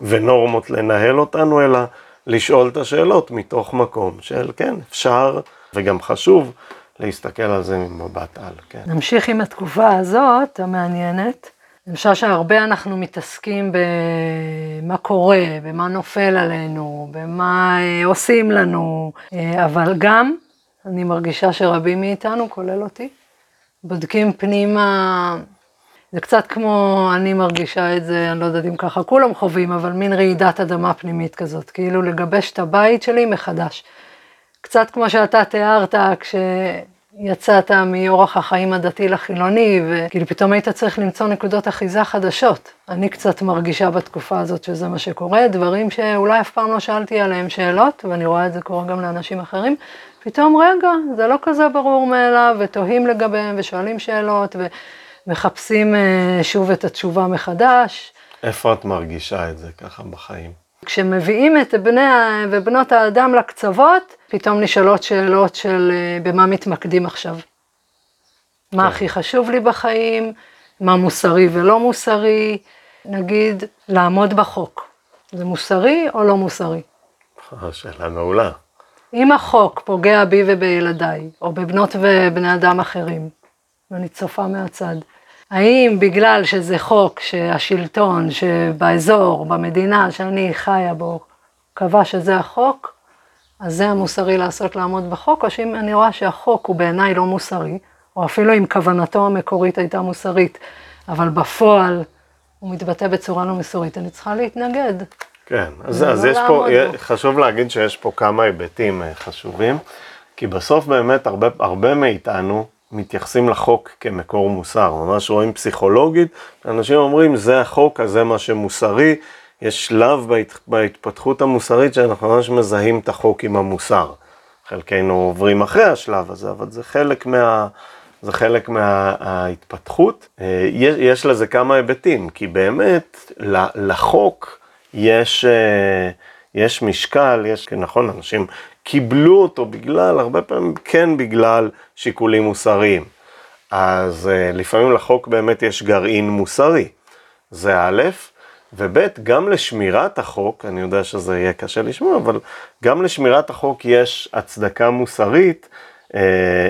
S3: ונורמות לנהל אותנו, אלא לשאול את השאלות מתוך מקום של כן, אפשר וגם חשוב להסתכל על זה ממבט על, כן.
S1: נמשיך עם התקופה הזאת, המעניינת. אני חושבת שהרבה אנחנו מתעסקים במה קורה, במה נופל עלינו, במה אה, עושים לנו, אה, אבל גם, אני מרגישה שרבים מאיתנו, כולל אותי, בודקים פנימה, זה קצת כמו, אני מרגישה את זה, אני לא יודעת אם ככה כולם חווים, אבל מין רעידת אדמה פנימית כזאת, כאילו לגבש את הבית שלי מחדש. קצת כמו שאתה תיארת, כשיצאת מאורח החיים הדתי לחילוני, וכאילו פתאום היית צריך למצוא נקודות אחיזה חדשות. אני קצת מרגישה בתקופה הזאת שזה מה שקורה, דברים שאולי אף פעם לא שאלתי עליהם שאלות, ואני רואה את זה קורה גם לאנשים אחרים. פתאום רגע, זה לא כזה ברור מאליו, ותוהים לגביהם, ושואלים שאלות, ומחפשים אה, שוב את התשובה מחדש.
S3: איפה את מרגישה את זה ככה בחיים?
S1: כשמביאים את בני ובנות האדם לקצוות, פתאום נשאלות שאלות של אה, במה מתמקדים עכשיו. מה כן. הכי חשוב לי בחיים, מה מוסרי ולא מוסרי, נגיד, לעמוד בחוק. זה מוסרי או לא מוסרי?
S3: שאלה מעולה.
S1: אם החוק פוגע בי ובילדיי, או בבנות ובני אדם אחרים, ואני צופה מהצד, האם בגלל שזה חוק שהשלטון שבאזור, במדינה שאני חיה בו, קבע שזה החוק, אז זה המוסרי לעשות לעמוד בחוק, או שאם אני רואה שהחוק הוא בעיניי לא מוסרי, או אפילו אם כוונתו המקורית הייתה מוסרית, אבל בפועל הוא מתבטא בצורה לא מוסרית, אני צריכה להתנגד.
S3: כן, אז, אז לא יש פה, בו. חשוב להגיד שיש פה כמה היבטים אה, חשובים, כי בסוף באמת הרבה, הרבה מאיתנו, מתייחסים לחוק כמקור מוסר, ממש רואים פסיכולוגית, אנשים אומרים זה החוק, אז זה מה שמוסרי, יש שלב בהת, בהתפתחות המוסרית שאנחנו ממש מזהים את החוק עם המוסר. חלקנו עוברים אחרי השלב הזה, אבל זה חלק מה... זה חלק מההתפתחות. אה, יש, יש לזה כמה היבטים, כי באמת לחוק יש, אה, יש משקל, יש, נכון, אנשים קיבלו אותו בגלל, הרבה פעמים כן בגלל שיקולים מוסריים. אז uh, לפעמים לחוק באמת יש גרעין מוסרי, זה א', וב', גם לשמירת החוק, אני יודע שזה יהיה קשה לשמוע, אבל גם לשמירת החוק יש הצדקה מוסרית, uh,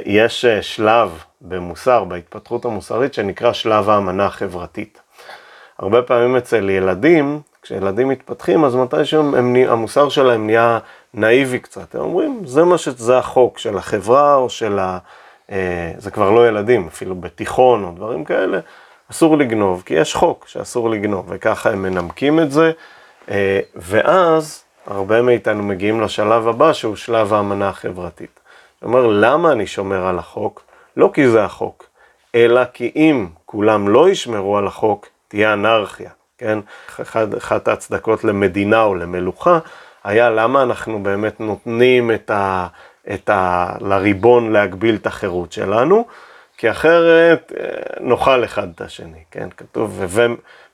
S3: יש uh, שלב במוסר, בהתפתחות המוסרית, שנקרא שלב האמנה החברתית. הרבה פעמים אצל ילדים, כשילדים מתפתחים, אז מתישהו המוסר שלהם נהיה נאיבי קצת. הם אומרים, זה מה שזה החוק של החברה או של ה... אה, זה כבר לא ילדים, אפילו בתיכון או דברים כאלה, אסור לגנוב, כי יש חוק שאסור לגנוב, וככה הם מנמקים את זה, אה, ואז הרבה מאיתנו מגיעים לשלב הבא, שהוא שלב האמנה החברתית. זאת אומרת, למה אני שומר על החוק? לא כי זה החוק, אלא כי אם כולם לא ישמרו על החוק, תהיה אנרכיה, כן? אחת ההצדקות למדינה או למלוכה היה למה אנחנו באמת נותנים את ה, את ה, לריבון להגביל את החירות שלנו, כי אחרת אה, נאכל אחד את השני, כן? כתוב, הווה,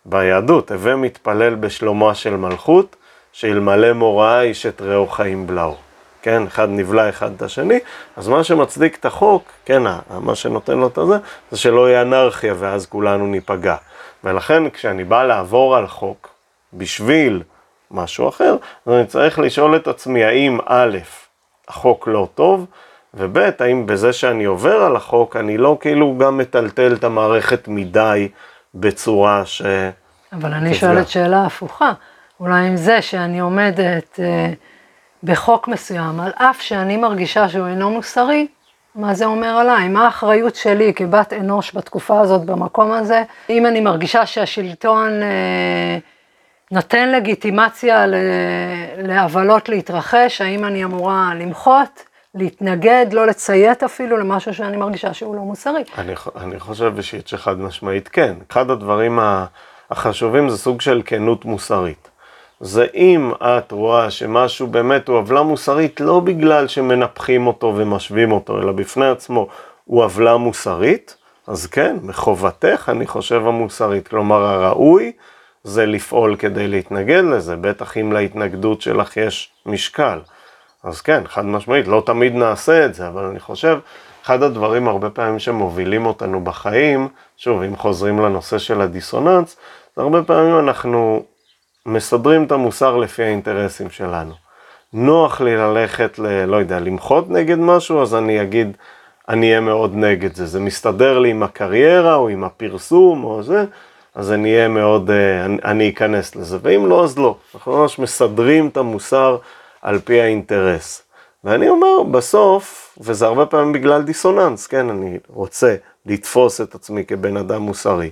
S3: ביהדות, הווה מתפלל בשלומה של מלכות, שאלמלא מוראה איש את רעהו חיים בלעו. כן, אחד נבלע אחד את השני, אז מה שמצדיק את החוק, כן, מה שנותן לו את הזה, זה שלא יהיה אנרכיה ואז כולנו ניפגע. ולכן כשאני בא לעבור על חוק, בשביל משהו אחר, אז אני צריך לשאול את עצמי האם א', החוק לא טוב, וב', האם בזה שאני עובר על החוק, אני לא כאילו גם מטלטל את המערכת מדי בצורה ש...
S1: אבל אני שואלת שאלה הפוכה, אולי עם זה שאני עומדת אה, בחוק מסוים, על אף שאני מרגישה שהוא אינו מוסרי, מה זה אומר עליי? מה האחריות שלי כבת אנוש בתקופה הזאת, במקום הזה? אם אני מרגישה שהשלטון... אה, נותן לגיטימציה לעוולות להתרחש, האם אני אמורה למחות, להתנגד, לא לציית אפילו למשהו שאני מרגישה שהוא לא מוסרי.
S3: אני, אני חושב אישית שחד משמעית כן. אחד הדברים החשובים זה סוג של כנות מוסרית. זה אם את רואה שמשהו באמת הוא עוולה מוסרית לא בגלל שמנפחים אותו ומשווים אותו, אלא בפני עצמו הוא עוולה מוסרית, אז כן, מחובתך, אני חושב, המוסרית. כלומר, הראוי זה לפעול כדי להתנגד לזה, בטח אם להתנגדות שלך יש משקל. אז כן, חד משמעית, לא תמיד נעשה את זה, אבל אני חושב, אחד הדברים הרבה פעמים שמובילים אותנו בחיים, שוב, אם חוזרים לנושא של הדיסוננס, זה הרבה פעמים אנחנו מסדרים את המוסר לפי האינטרסים שלנו. נוח לי ללכת ל... לא יודע, למחות נגד משהו, אז אני אגיד, אני אהיה מאוד נגד זה. זה מסתדר לי עם הקריירה או עם הפרסום או זה, אז אני אהיה מאוד, אה, אני, אני אכנס לזה, ואם לא, אז לא. אנחנו ממש מסדרים את המוסר על פי האינטרס. ואני אומר, בסוף, וזה הרבה פעמים בגלל דיסוננס, כן, אני רוצה לתפוס את עצמי כבן אדם מוסרי,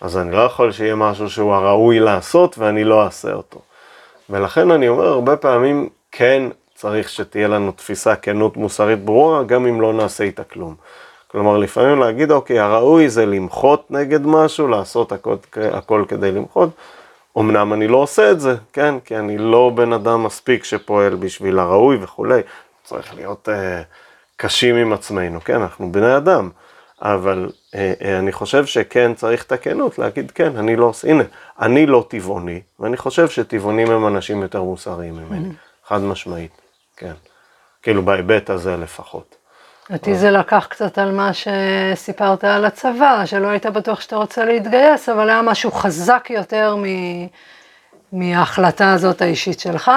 S3: אז אני לא יכול שיהיה משהו שהוא הראוי לעשות ואני לא אעשה אותו. ולכן אני אומר, הרבה פעמים כן צריך שתהיה לנו תפיסה כנות מוסרית ברורה, גם אם לא נעשה איתה כלום. כלומר, לפעמים להגיד, אוקיי, הראוי זה למחות נגד משהו, לעשות הכל, הכל כדי למחות. אמנם אני לא עושה את זה, כן, כי אני לא בן אדם מספיק שפועל בשביל הראוי וכולי. צריך להיות אה, קשים עם עצמנו, כן, אנחנו בני אדם. אבל אה, אה, אני חושב שכן צריך את הכנות, להגיד כן, אני לא עושה, הנה, אני לא טבעוני, ואני חושב שטבעונים הם אנשים יותר מוסריים ממני, חד משמעית, כן. כאילו בהיבט הזה לפחות.
S1: אותי זה לקח קצת על מה שסיפרת על הצבא, שלא היית בטוח שאתה רוצה להתגייס, אבל היה משהו חזק יותר מ... מההחלטה הזאת האישית שלך,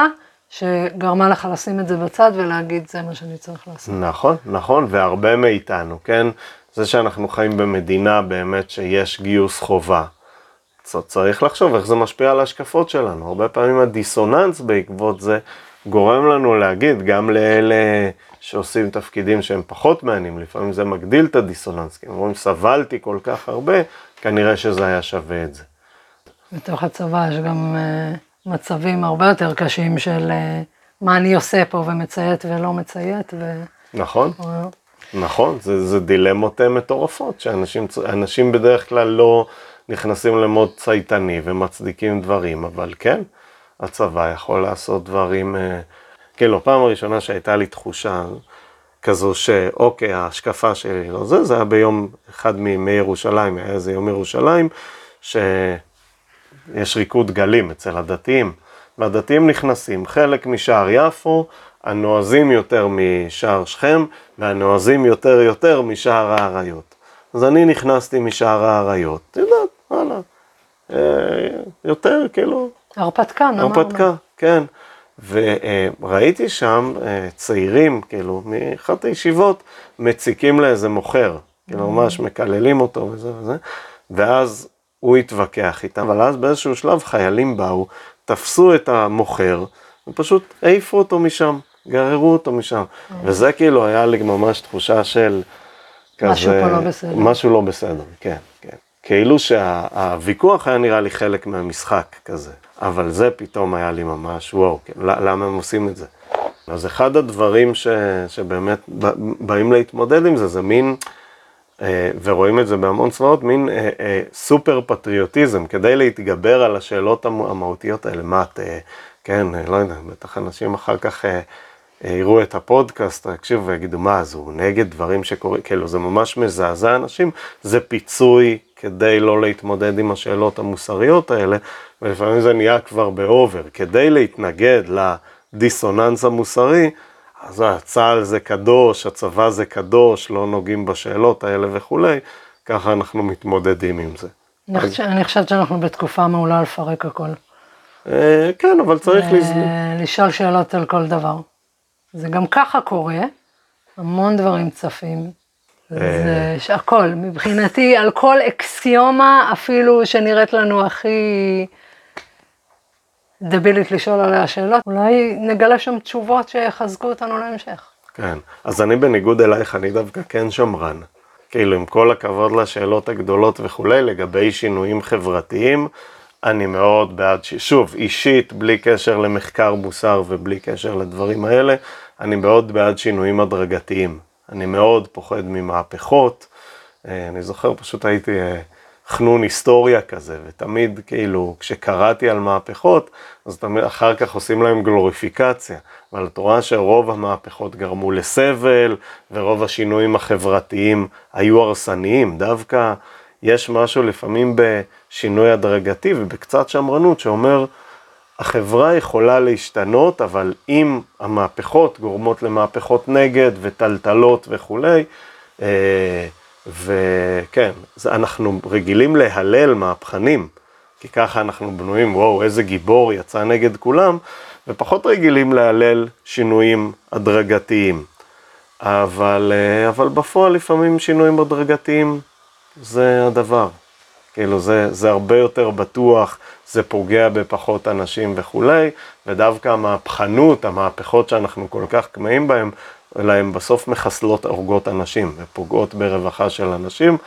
S1: שגרמה לך לשים את זה בצד ולהגיד, זה מה שאני צריך לעשות.
S3: נכון, נכון, והרבה מאיתנו, כן? זה שאנחנו חיים במדינה באמת שיש גיוס חובה. צריך לחשוב איך זה משפיע על ההשקפות שלנו. הרבה פעמים הדיסוננס בעקבות זה גורם לנו להגיד, גם לאלה שעושים תפקידים שהם פחות מעניינים, לפעמים זה מגדיל את הדיסוננס, כי הם אומרים, סבלתי כל כך הרבה, כנראה שזה היה שווה את זה.
S1: בתוך הצבא יש גם uh, מצבים הרבה יותר קשים של uh, מה אני עושה פה ומציית ולא מציית. ו...
S3: נכון, נכון, זה, זה דילמות מטורפות, שאנשים בדרך כלל לא נכנסים למוד צייתני ומצדיקים דברים, אבל כן, הצבא יכול לעשות דברים... Uh, כאילו, פעם הראשונה שהייתה לי תחושה כזו שאוקיי, ההשקפה שלי לא זה, זה היה ביום אחד מימי ירושלים, היה איזה יום ירושלים, שיש ריקוד גלים אצל הדתיים, והדתיים נכנסים, חלק משער יפו, הנועזים יותר משער שכם, והנועזים יותר יותר משער האריות. אז אני נכנסתי משער האריות, את יודעת, וואלה, אה, יותר כאילו...
S1: הרפתקה,
S3: אמרנו. הרפתקה, כן. וראיתי שם אה, צעירים, כאילו, מאחת הישיבות, מציקים לאיזה מוכר, כאילו, ממש מקללים אותו וזה וזה, ואז הוא התווכח איתם, אבל אז באיזשהו שלב חיילים באו, תפסו את המוכר, ופשוט העיפו אותו משם, גררו אותו משם, וזה כאילו היה לי ממש תחושה של
S1: כזה... משהו פה לא בסדר.
S3: משהו לא בסדר, כן, כן. כאילו שהוויכוח היה נראה לי חלק מהמשחק כזה. אבל זה פתאום היה לי ממש וואו, כן, למה הם עושים את זה? אז אחד הדברים ש, שבאמת באים להתמודד עם זה, זה מין, אה, ורואים את זה בהמון צבאות, מין אה, אה, סופר פטריוטיזם, כדי להתגבר על השאלות המהותיות האלה, מה את, כן, לא יודע, בטח אנשים אחר כך יראו את הפודקאסט, יקשיבו ויגידו, מה, אז הוא נגד דברים שקורים, כאילו, זה ממש מזעזע אנשים, זה פיצוי כדי לא להתמודד עם השאלות המוסריות האלה, ולפעמים זה נהיה כבר באובר. כדי להתנגד לדיסוננס המוסרי, אז צה"ל זה קדוש, הצבא זה קדוש, לא נוגעים בשאלות האלה וכולי, ככה אנחנו מתמודדים עם זה.
S1: אני חושבת שאנחנו בתקופה מעולה לפרק הכל.
S3: אה, כן, אבל צריך
S1: לשאול שאלות על כל דבר. זה גם ככה קורה, המון דברים צפים. זה הכל, מבחינתי, על כל אקסיומה, אפילו שנראית לנו הכי דבילית לשאול עליה שאלות, אולי נגלה שם תשובות שיחזקו אותנו להמשך.
S3: כן, אז אני בניגוד אלייך, אני דווקא כן שמרן. כאילו, עם כל הכבוד לשאלות הגדולות וכולי, לגבי שינויים חברתיים, אני מאוד בעד. שוב, אישית, בלי קשר למחקר מוסר ובלי קשר לדברים האלה, אני מאוד בעד שינויים הדרגתיים. אני מאוד פוחד ממהפכות. אה, אני זוכר, פשוט הייתי אה, חנון היסטוריה כזה, ותמיד כאילו, כשקראתי על מהפכות, אז תמיד אחר כך עושים להם גלוריפיקציה. אבל את רואה שרוב המהפכות גרמו לסבל, ורוב השינויים החברתיים היו הרסניים. דווקא יש משהו לפעמים בשינוי הדרגתי ובקצת שמרנות שאומר, החברה יכולה להשתנות, אבל אם המהפכות גורמות למהפכות נגד וטלטלות וכולי, אה, וכן, אנחנו רגילים להלל מהפכנים, כי ככה אנחנו בנויים, וואו, איזה גיבור יצא נגד כולם, ופחות רגילים להלל שינויים הדרגתיים. אבל, אה, אבל בפועל לפעמים שינויים הדרגתיים זה הדבר. כאילו זה, זה הרבה יותר בטוח, זה פוגע בפחות אנשים וכולי, ודווקא המהפכנות, המהפכות שאנחנו כל כך כמהים בהן, אלא הן בסוף מחסלות הורגות אנשים ופוגעות ברווחה של אנשים.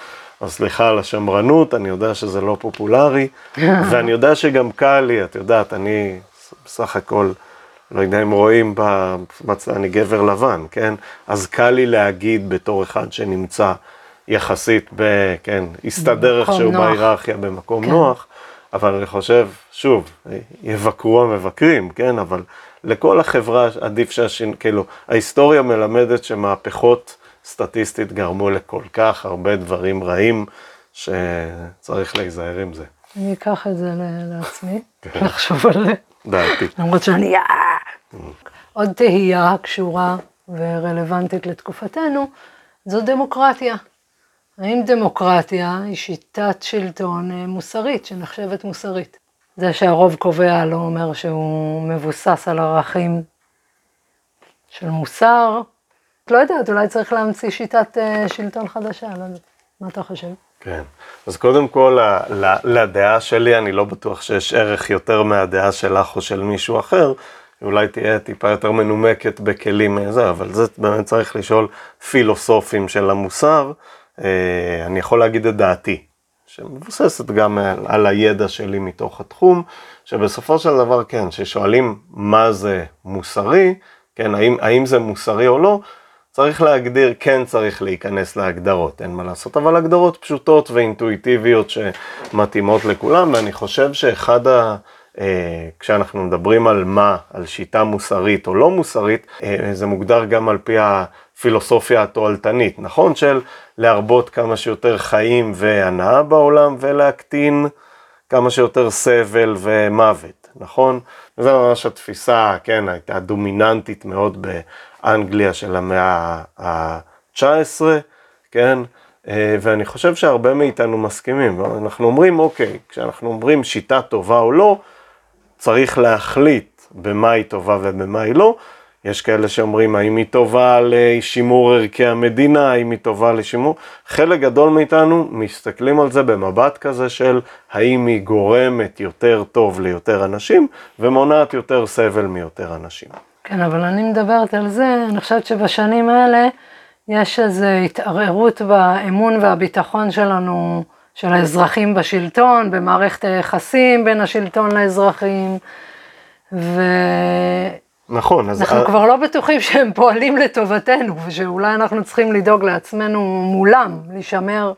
S3: אז סליחה על השמרנות, אני יודע שזה לא פופולרי, ואני יודע שגם קל לי, את יודעת, אני בסך הכל, לא יודע אם רואים, במצ... אני גבר לבן, כן? אז קל לי להגיד בתור אחד שנמצא יחסית, ב, כן, הסתדר איכשהו בהיררכיה במקום כן. נוח, אבל אני חושב, שוב, יבקרו המבקרים, כן? אבל לכל החברה עדיף שהשין, כאילו, ההיסטוריה מלמדת שמהפכות סטטיסטית גרמו לכל כך הרבה דברים רעים, שצריך להיזהר עם זה.
S1: אני אקח את זה לעצמי, כן. לחשוב על זה.
S3: דעתי.
S1: למרות שאני... עוד תהייה קשורה ורלוונטית לתקופתנו, זו דמוקרטיה. האם דמוקרטיה היא שיטת שלטון אה, מוסרית, שנחשבת מוסרית? זה שהרוב קובע לא אומר שהוא מבוסס על ערכים של מוסר. לא יודעת, אולי צריך להמציא שיטת uh, שלטון חדשה, לא יודעת. מה אתה חושב?
S3: כן, אז קודם כל, לדעה שלי, אני לא בטוח שיש ערך יותר מהדעה שלך או של מישהו אחר. אולי תהיה טיפה יותר מנומקת בכלים איזה, אבל זה באמת צריך לשאול פילוסופים של המוסר. אה, אני יכול להגיד את דעתי. שמבוססת גם על הידע שלי מתוך התחום, שבסופו של דבר, כן, ששואלים מה זה מוסרי, כן, האם, האם זה מוסרי או לא, צריך להגדיר, כן צריך להיכנס להגדרות, אין מה לעשות, אבל הגדרות פשוטות ואינטואיטיביות שמתאימות לכולם, ואני חושב שאחד ה... אה, כשאנחנו מדברים על מה, על שיטה מוסרית או לא מוסרית, אה, זה מוגדר גם על פי הפילוסופיה התועלתנית, נכון? של להרבות כמה שיותר חיים והנאה בעולם ולהקטין כמה שיותר סבל ומוות, נכון? וזו ממש התפיסה, כן, הייתה דומיננטית מאוד באנגליה של המאה ה-19, כן? אה, ואני חושב שהרבה מאיתנו מסכימים, אנחנו אומרים, אוקיי, כשאנחנו אומרים שיטה טובה או לא, צריך להחליט במה היא טובה ובמה היא לא. יש כאלה שאומרים האם היא טובה לשימור ערכי המדינה, האם היא טובה לשימור... חלק גדול מאיתנו מסתכלים על זה במבט כזה של האם היא גורמת יותר טוב ליותר אנשים ומונעת יותר סבל מיותר אנשים.
S1: כן, אבל אני מדברת על זה, אני חושבת שבשנים האלה יש איזו התערערות באמון והביטחון שלנו. של האזרחים בשלטון, במערכת היחסים בין השלטון לאזרחים, ו...
S3: נכון, אז...
S1: אנחנו כבר לא בטוחים שהם פועלים לטובתנו, ושאולי אנחנו צריכים לדאוג לעצמנו מולם, להישמר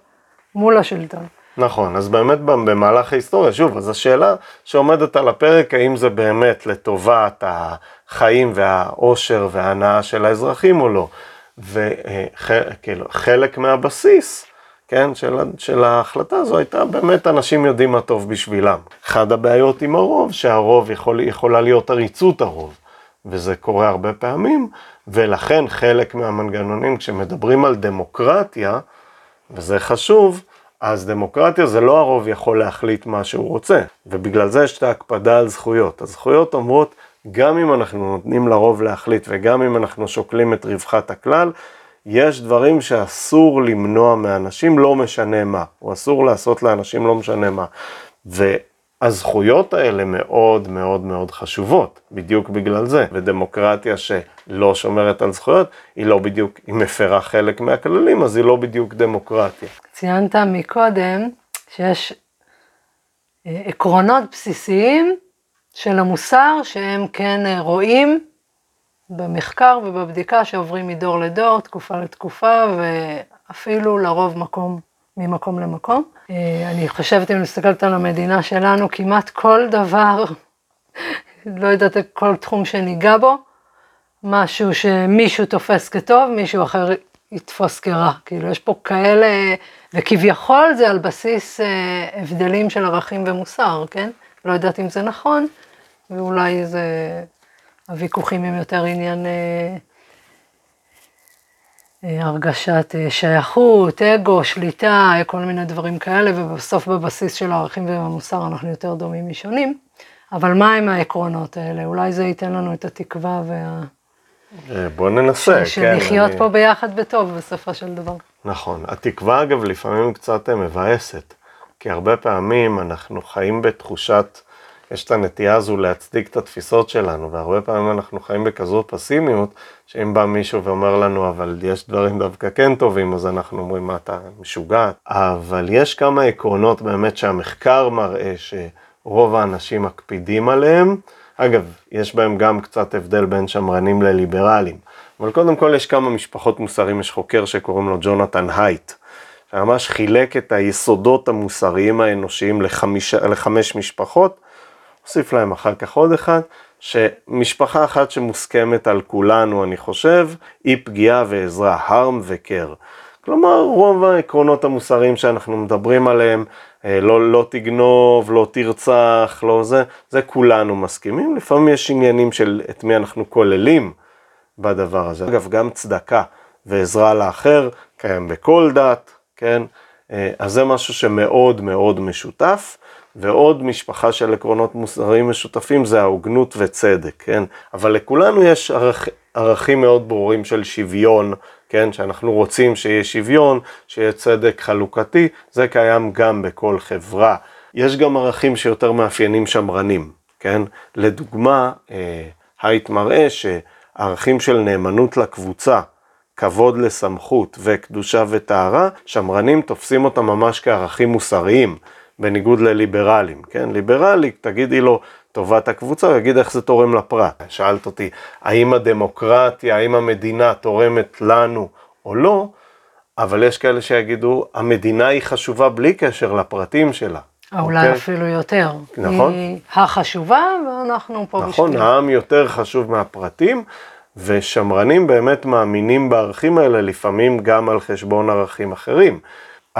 S1: מול השלטון.
S3: נכון, אז באמת במהלך ההיסטוריה, שוב, אז השאלה שעומדת על הפרק, האם זה באמת לטובת החיים והאושר וההנאה של האזרחים או לא. וחלק מהבסיס כן, של, של ההחלטה הזו הייתה באמת אנשים יודעים מה טוב בשבילם. אחת הבעיות עם הרוב, שהרוב יכול, יכולה להיות עריצות הרוב, וזה קורה הרבה פעמים, ולכן חלק מהמנגנונים, כשמדברים על דמוקרטיה, וזה חשוב, אז דמוקרטיה זה לא הרוב יכול להחליט מה שהוא רוצה, ובגלל זה יש את ההקפדה על זכויות. הזכויות אומרות, גם אם אנחנו נותנים לרוב להחליט וגם אם אנחנו שוקלים את רווחת הכלל, יש דברים שאסור למנוע מאנשים, לא משנה מה, או אסור לעשות לאנשים לא משנה מה. והזכויות האלה מאוד מאוד מאוד חשובות, בדיוק בגלל זה. ודמוקרטיה שלא שומרת על זכויות, היא לא בדיוק, היא מפרה חלק מהכללים, אז היא לא בדיוק דמוקרטיה.
S1: ציינת מקודם שיש אה, עקרונות בסיסיים של המוסר שהם כן אה, רואים במחקר ובבדיקה שעוברים מדור לדור, תקופה לתקופה, ואפילו לרוב מקום, ממקום למקום. אה, אני חושבת, אם אני מסתכלת על המדינה שלנו, כמעט כל דבר, לא יודעת, כל תחום שניגע בו, משהו שמישהו תופס כטוב, מישהו אחר יתפוס כרע. כאילו, יש פה כאלה, וכביכול זה על בסיס אה, הבדלים של ערכים ומוסר, כן? לא יודעת אם זה נכון, ואולי זה... הוויכוחים הם יותר עניין אה, אה, הרגשת אה, שייכות, אגו, שליטה, כל מיני דברים כאלה, ובסוף בבסיס של הערכים והמוסר אנחנו יותר דומים משונים. אבל מה הם העקרונות האלה? אולי זה ייתן לנו את התקווה וה...
S3: אה, בוא ננסה,
S1: של
S3: כן.
S1: לחיות
S3: אני-
S1: פה ביחד בטוב בסופו של דבר.
S3: נכון. התקווה אגב לפעמים קצת אה, מבאסת, כי הרבה פעמים אנחנו חיים בתחושת, יש את הנטייה הזו להצדיק את התפיסות שלנו, והרבה פעמים אנחנו חיים בכזו פסימיות, שאם בא מישהו ואומר לנו, אבל יש דברים דווקא כן טובים, אז אנחנו אומרים, מה אתה משוגע? אבל יש כמה עקרונות באמת שהמחקר מראה שרוב האנשים מקפידים עליהם. אגב, יש בהם גם קצת הבדל בין שמרנים לליברלים. אבל קודם כל יש כמה משפחות מוסריים, יש חוקר שקוראים לו ג'ונתן הייט, שממש חילק את היסודות המוסריים האנושיים לחמיש, לחמש משפחות, הוסיף להם אחר כך עוד אחד, שמשפחה אחת שמוסכמת על כולנו, אני חושב, היא פגיעה ועזרה, harm ו-care. כלומר, רוב העקרונות המוסריים שאנחנו מדברים עליהם, אה, לא, לא תגנוב, לא תרצח, לא זה, זה כולנו מסכימים. לפעמים יש עניינים של את מי אנחנו כוללים בדבר הזה. אגב, גם צדקה ועזרה לאחר קיים בכל דת, כן? אה, אז זה משהו שמאוד מאוד משותף. ועוד משפחה של עקרונות מוסריים משותפים זה ההוגנות וצדק, כן? אבל לכולנו יש ערכ... ערכים מאוד ברורים של שוויון, כן? שאנחנו רוצים שיהיה שוויון, שיהיה צדק חלוקתי, זה קיים גם בכל חברה. יש גם ערכים שיותר מאפיינים שמרנים, כן? לדוגמה, אה, הייט מראה שערכים של נאמנות לקבוצה, כבוד לסמכות וקדושה וטהרה, שמרנים תופסים אותם ממש כערכים מוסריים. בניגוד לליברלים, כן? ליברלי, תגידי לו טובת הקבוצה, הוא יגיד איך זה תורם לפרט. שאלת אותי, האם הדמוקרטיה, האם המדינה תורמת לנו או לא, אבל יש כאלה שיגידו, המדינה היא חשובה בלי קשר לפרטים שלה.
S1: אולי
S3: אוקיי?
S1: אפילו יותר.
S3: נכון.
S1: היא החשובה, ואנחנו פה
S3: נכון,
S1: בשביל...
S3: העם יותר חשוב מהפרטים, ושמרנים באמת מאמינים בערכים האלה, לפעמים גם על חשבון ערכים אחרים.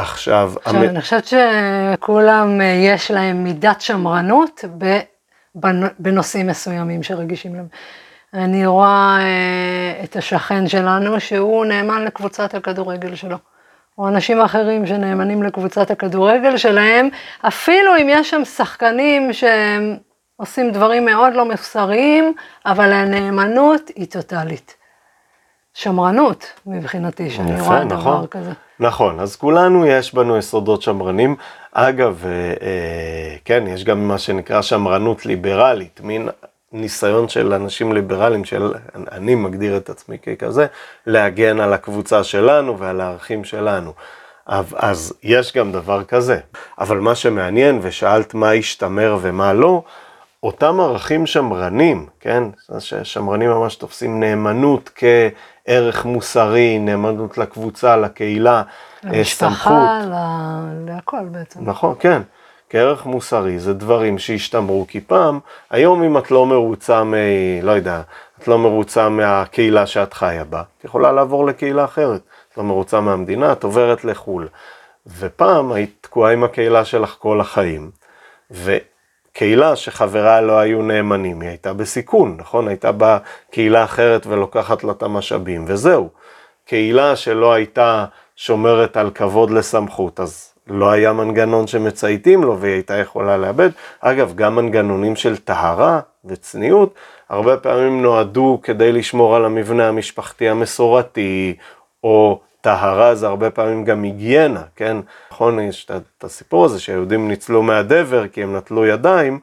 S3: עכשיו,
S1: עכשיו,
S3: המ-
S1: אני חושבת שכולם, אה, יש להם מידת שמרנות בנושאים מסוימים שרגישים להם. אני רואה אה, את השכן שלנו שהוא נאמן לקבוצת הכדורגל שלו. או אנשים אחרים שנאמנים לקבוצת הכדורגל שלהם, אפילו אם יש שם שחקנים שהם עושים דברים מאוד לא מוסריים, אבל הנאמנות היא טוטאלית. שמרנות מבחינתי, שאני
S3: יפה,
S1: רואה דבר
S3: נכון.
S1: כזה.
S3: נכון, אז כולנו יש בנו יסודות שמרנים. אגב, אה, אה, כן, יש גם מה שנקרא שמרנות ליברלית, מין ניסיון של אנשים ליברליים, של, אני מגדיר את עצמי ככזה, להגן על הקבוצה שלנו ועל הערכים שלנו. אז, אז יש גם דבר כזה. אבל מה שמעניין, ושאלת מה השתמר ומה לא, אותם ערכים שמרנים, כן? שמרנים ממש תופסים נאמנות כערך מוסרי, נאמנות לקבוצה, לקהילה, אה, סמכות.
S1: למשפחה, ל- להכל בעצם.
S3: נכון, כן. כערך מוסרי זה דברים שהשתמרו, כי פעם, היום אם את לא מרוצה מ... לא יודע, את לא מרוצה מהקהילה שאת חיה בה, את יכולה לעבור לקהילה אחרת. את לא מרוצה מהמדינה, את עוברת לחו"ל. ופעם היית תקועה עם הקהילה שלך כל החיים, וקהילה שחבריה לא היו נאמנים, היא הייתה בסיכון, נכון? הייתה באה קהילה אחרת ולוקחת לה את המשאבים, וזהו. קהילה שלא הייתה שומרת על כבוד לסמכות, אז לא היה מנגנון שמצייתים לו והיא הייתה יכולה לאבד. אגב, גם מנגנונים של טהרה וצניעות, הרבה פעמים נועדו כדי לשמור על המבנה המשפחתי המסורתי, או טהרה זה הרבה פעמים גם היגיינה, כן? נכון, יש את- הסיפור הזה שהיהודים ניצלו מהדבר כי הם נטלו ידיים,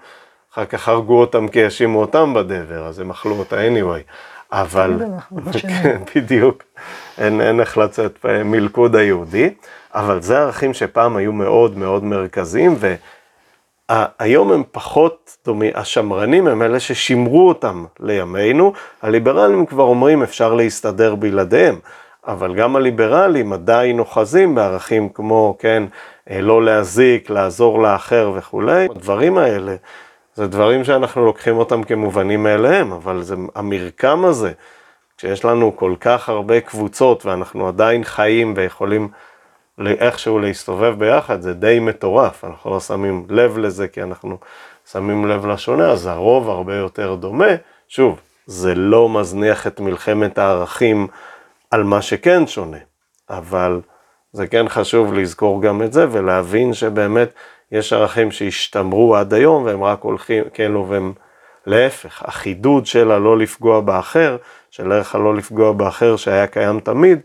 S3: אחר כך הרגו אותם כי האשימו אותם בדבר, אז הם אכלו אותה anyway. אבל. כן, בדיוק, אין, אין איך לצאת מלכוד היהודי, אבל זה ערכים שפעם היו מאוד מאוד מרכזיים, והיום הם פחות דומים, השמרנים הם אלה ששימרו אותם לימינו, הליברלים כבר אומרים אפשר להסתדר בלעדיהם, אבל גם הליברלים עדיין אוחזים בערכים כמו, כן, אה, לא להזיק, לעזור לאחר וכולי, הדברים האלה. זה דברים שאנחנו לוקחים אותם כמובנים מאליהם, אבל זה המרקם הזה, כשיש לנו כל כך הרבה קבוצות ואנחנו עדיין חיים ויכולים איכשהו להסתובב ביחד, זה די מטורף, אנחנו לא שמים לב לזה כי אנחנו שמים לב לשונה, אז הרוב הרבה יותר דומה. שוב, זה לא מזניח את מלחמת הערכים על מה שכן שונה, אבל זה כן חשוב לזכור גם את זה ולהבין שבאמת יש ערכים שהשתמרו עד היום והם רק הולכים, כאילו, והם להפך, החידוד של הלא לפגוע באחר, של ערך הלא לפגוע באחר שהיה קיים תמיד,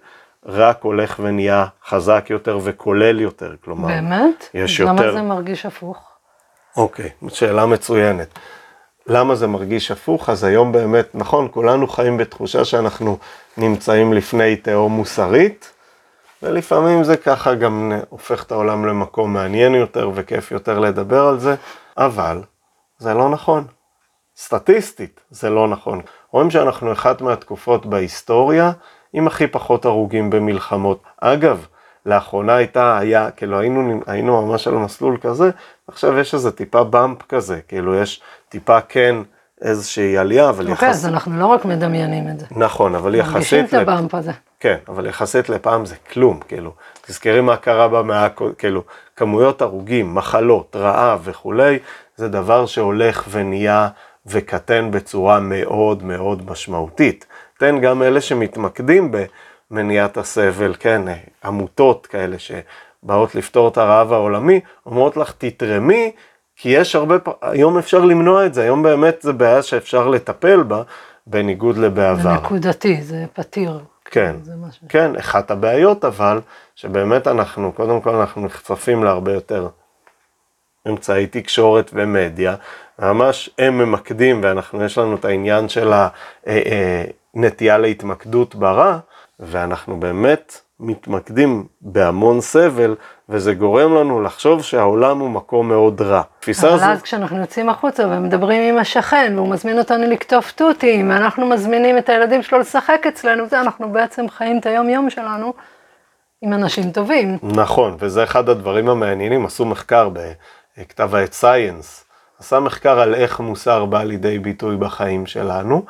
S3: רק הולך ונהיה חזק יותר וכולל יותר, כלומר,
S1: באמת?
S3: יש
S1: למה
S3: יותר...
S1: זה מרגיש הפוך?
S3: אוקיי, שאלה מצוינת. למה זה מרגיש הפוך? אז היום באמת, נכון, כולנו חיים בתחושה שאנחנו נמצאים לפני תהום מוסרית, ולפעמים זה ככה גם הופך את העולם למקום מעניין יותר וכיף יותר לדבר על זה, אבל זה לא נכון. סטטיסטית זה לא נכון. רואים שאנחנו אחת מהתקופות בהיסטוריה עם הכי פחות הרוגים במלחמות. אגב, לאחרונה הייתה, היה, כאילו היינו, היינו ממש על מסלול כזה, עכשיו יש איזה טיפה באמפ כזה, כאילו יש טיפה כן איזושהי עלייה, אבל
S1: אוקיי,
S3: יחסית...
S1: אז אנחנו לא רק מדמיינים את זה.
S3: נכון, אבל יחסית...
S1: מרגישים את הבאמפ הזה.
S3: כן, אבל יחסית לפעם זה כלום, כאילו. תזכרי מה קרה במאה, כאילו, כמויות הרוגים, מחלות, רעב וכולי, זה דבר שהולך ונהיה וקטן בצורה מאוד מאוד משמעותית. תן גם אלה שמתמקדים במניעת הסבל, כן, אה, עמותות כאלה שבאות לפתור את הרעב העולמי, אומרות לך תתרמי, כי יש הרבה, פ- היום אפשר למנוע את זה, היום באמת זה בעיה שאפשר לטפל בה, בניגוד
S1: זה
S3: לבעבר.
S1: נקודתי, זה פתיר.
S3: כן,
S1: זה משהו.
S3: כן, אחת הבעיות אבל, שבאמת אנחנו, קודם כל אנחנו נחשפים להרבה יותר אמצעי תקשורת ומדיה, ממש הם ממקדים ואנחנו, יש לנו את העניין של הנטייה להתמקדות ברע, ואנחנו באמת מתמקדים בהמון סבל, וזה גורם לנו לחשוב שהעולם הוא מקום מאוד רע. התפיסה
S1: אבל
S3: הזו,
S1: אז כשאנחנו יוצאים החוצה ומדברים עם השכן, והוא מזמין אותנו לקטוף תותים, ואנחנו מזמינים את הילדים שלו לשחק אצלנו, זה אנחנו בעצם חיים את היום-יום שלנו עם אנשים טובים.
S3: נכון, וזה אחד הדברים המעניינים, עשו מחקר בכתב העת סייאנס, עשה מחקר על איך מוסר בא לידי ביטוי בחיים שלנו,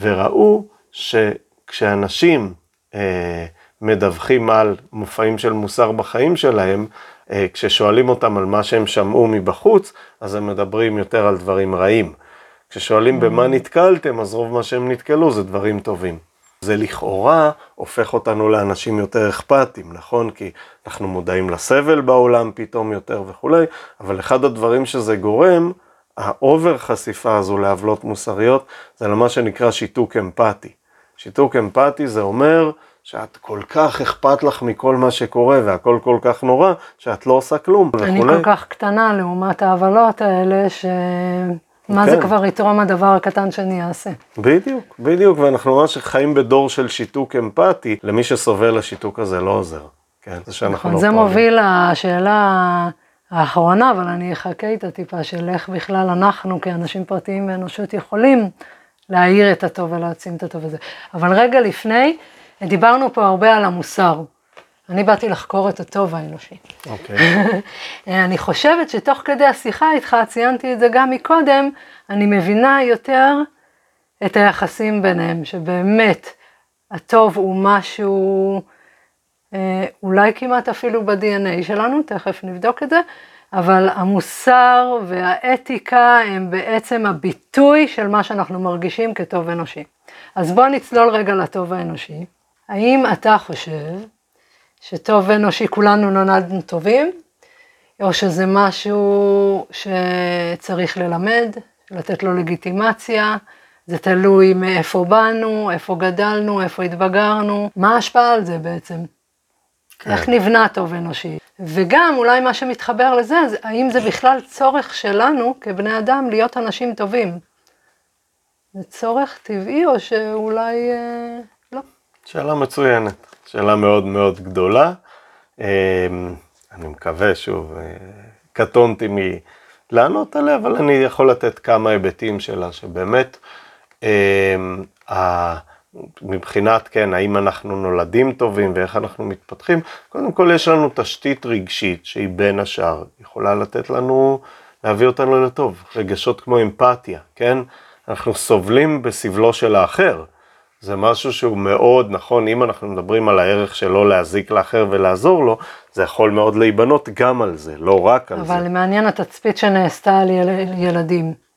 S3: וראו שכשאנשים אה, מדווחים על מופעים של מוסר בחיים שלהם, אה, כששואלים אותם על מה שהם שמעו מבחוץ, אז הם מדברים יותר על דברים רעים. כששואלים במה נתקלתם, אז רוב מה שהם נתקלו זה דברים טובים. זה לכאורה הופך אותנו לאנשים יותר אכפתיים, נכון? כי אנחנו מודעים לסבל בעולם פתאום יותר וכולי, אבל אחד הדברים שזה גורם, ה over חשיפה הזו לעוולות מוסריות, זה למה שנקרא שיתוק אמפתי. שיתוק אמפתי זה אומר שאת כל כך אכפת לך מכל מה שקורה והכל כל כך נורא, שאת לא עושה כלום
S1: אני
S3: וכולי.
S1: כל כך קטנה לעומת העוולות האלה, ש... מה זה
S3: כן.
S1: כבר יתרום הדבר הקטן שאני אעשה?
S3: בדיוק, בדיוק, ואנחנו ממש חיים בדור של שיתוק אמפתי, למי שסובל השיתוק הזה לא עוזר. כן, זה שאנחנו
S1: נכון,
S3: לא
S1: זה
S3: פועלים.
S1: מוביל לשאלה האחרונה, אבל אני אחכה איתה טיפה, של איך בכלל אנחנו כאנשים פרטיים באנושות יכולים להאיר את הטוב ולהעצים את הטוב הזה. אבל רגע לפני, דיברנו פה הרבה על המוסר. אני באתי לחקור את הטוב האנושי.
S3: אוקיי,
S1: אני חושבת שתוך כדי השיחה איתך, ציינתי את זה גם מקודם, אני מבינה יותר את היחסים ביניהם, שבאמת הטוב הוא משהו, אה, אולי כמעט אפילו ב-DNA שלנו, תכף נבדוק את זה, אבל המוסר והאתיקה הם בעצם הביטוי של מה שאנחנו מרגישים כטוב אנושי. אז בוא נצלול רגע לטוב האנושי. האם אתה חושב שטוב אנושי, כולנו נולדנו טובים, או שזה משהו שצריך ללמד, לתת לו לגיטימציה, זה תלוי מאיפה באנו, איפה גדלנו, איפה התבגרנו, מה ההשפעה על זה בעצם?
S3: כן.
S1: איך נבנה טוב אנושי? וגם אולי מה שמתחבר לזה, זה האם זה בכלל צורך שלנו כבני אדם להיות אנשים טובים? זה צורך טבעי או שאולי אה, לא?
S3: שאלה מצוינת, שאלה מאוד מאוד גדולה. אמ, אני מקווה, שוב, אה, קטונתי מלענות עליה, אבל אני יכול לתת כמה היבטים שלה, שבאמת, אמ, ה- מבחינת, כן, האם אנחנו נולדים טובים ואיך אנחנו מתפתחים, קודם כל יש לנו תשתית רגשית שהיא בין השאר, יכולה לתת לנו, להביא אותנו לטוב, רגשות כמו אמפתיה, כן? אנחנו סובלים בסבלו של האחר. זה משהו שהוא מאוד נכון, אם אנחנו מדברים על הערך שלו להזיק לאחר ולעזור לו, זה יכול מאוד להיבנות גם על זה, לא רק על
S1: אבל
S3: זה.
S1: מעניין התצפית שנעשתה על יל... ילדים.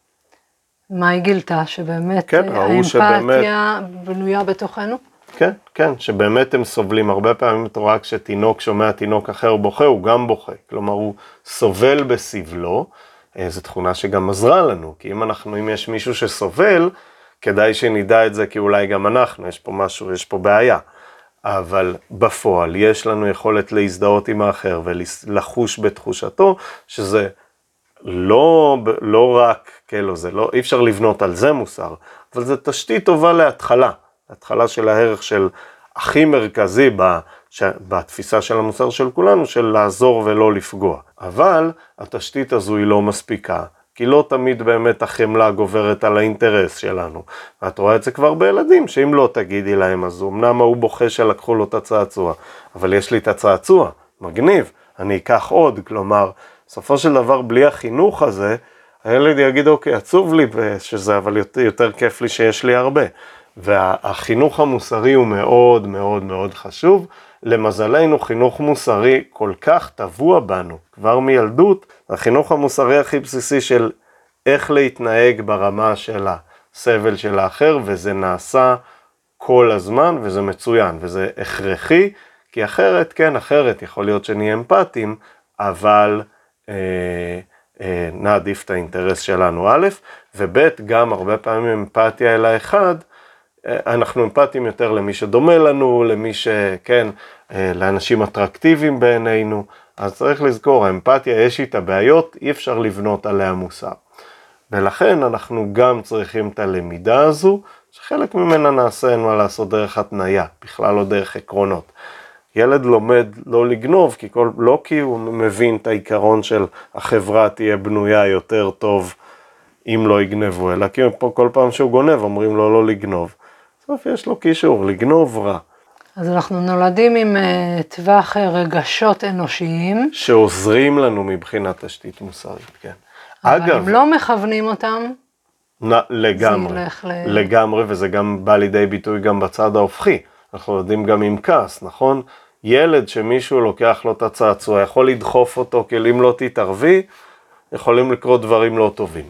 S1: מה היא גילתה? שבאמת
S3: כן,
S1: אה,
S3: ראו שבאמת-
S1: האמפתיה בנויה בתוכנו?
S3: כן, כן, שבאמת הם סובלים. הרבה פעמים את רואה כשתינוק שומע תינוק אחר בוכה, הוא גם בוכה. כלומר, הוא סובל בסבלו. אה, זו תכונה שגם עזרה לנו, כי אם אנחנו, אם יש מישהו שסובל, כדאי שנדע את זה, כי אולי גם אנחנו, יש פה משהו, יש פה בעיה. אבל בפועל יש לנו יכולת להזדהות עם האחר ולחוש בתחושתו, שזה לא, לא רק, כאילו, זה לא, אי אפשר לבנות על זה מוסר, אבל זה תשתית טובה להתחלה, להתחלה של הערך של הכי מרכזי ב, ש, בתפיסה של המוסר של כולנו, של לעזור ולא לפגוע. אבל התשתית הזו היא לא מספיקה. כי לא תמיד באמת החמלה גוברת על האינטרס שלנו. ואת רואה את זה כבר בילדים, שאם לא תגידי להם, אז אמנם ההוא בוכה שלקחו לו את הצעצוע, אבל יש לי את הצעצוע, מגניב, אני אקח עוד, כלומר, בסופו של דבר, בלי החינוך הזה, הילד יגיד, אוקיי, עצוב לי שזה, אבל יותר, יותר כיף לי שיש לי הרבה. והחינוך המוסרי הוא מאוד מאוד מאוד חשוב. למזלנו, חינוך מוסרי כל כך טבוע בנו, כבר מילדות, החינוך המוסרי הכי בסיסי של איך להתנהג ברמה של הסבל של האחר, וזה נעשה כל הזמן, וזה מצוין, וזה הכרחי, כי אחרת, כן, אחרת, יכול להיות שנהיה אמפתיים, אבל נעדיף את האינטרס שלנו, א', וב', גם הרבה פעמים אמפתיה אל האחד, אנחנו אמפתיים יותר למי שדומה לנו, למי שכן, אה, לאנשים אטרקטיביים בעינינו, אז צריך לזכור, האמפתיה יש איתה בעיות, אי אפשר לבנות עליה מוסר. ולכן אנחנו גם צריכים את הלמידה הזו, שחלק ממנה נעשה, אין מה לעשות, דרך התניה, בכלל לא דרך עקרונות. ילד לומד לא לגנוב, כי כל, לא כי הוא מבין את העיקרון של החברה תהיה בנויה יותר טוב אם לא יגנבו, אלא כי פה כל פעם שהוא גונב אומרים לו לא לגנוב. בסוף יש לו קישור, לגנוב רע.
S1: אז אנחנו נולדים עם uh, טווח אה, רגשות אנושיים.
S3: שעוזרים לנו מבחינת תשתית מוסרית, כן.
S1: אבל אגב, אם לא מכוונים אותם,
S3: נ, לגמרי, זה ל... לגמרי, וזה גם בא לידי ביטוי גם בצד ההופכי. אנחנו יודעים גם עם כעס, נכון? ילד שמישהו לוקח לו את הצעצוע, יכול לדחוף אותו, כי אם לא תתערבי, יכולים לקרות דברים לא טובים.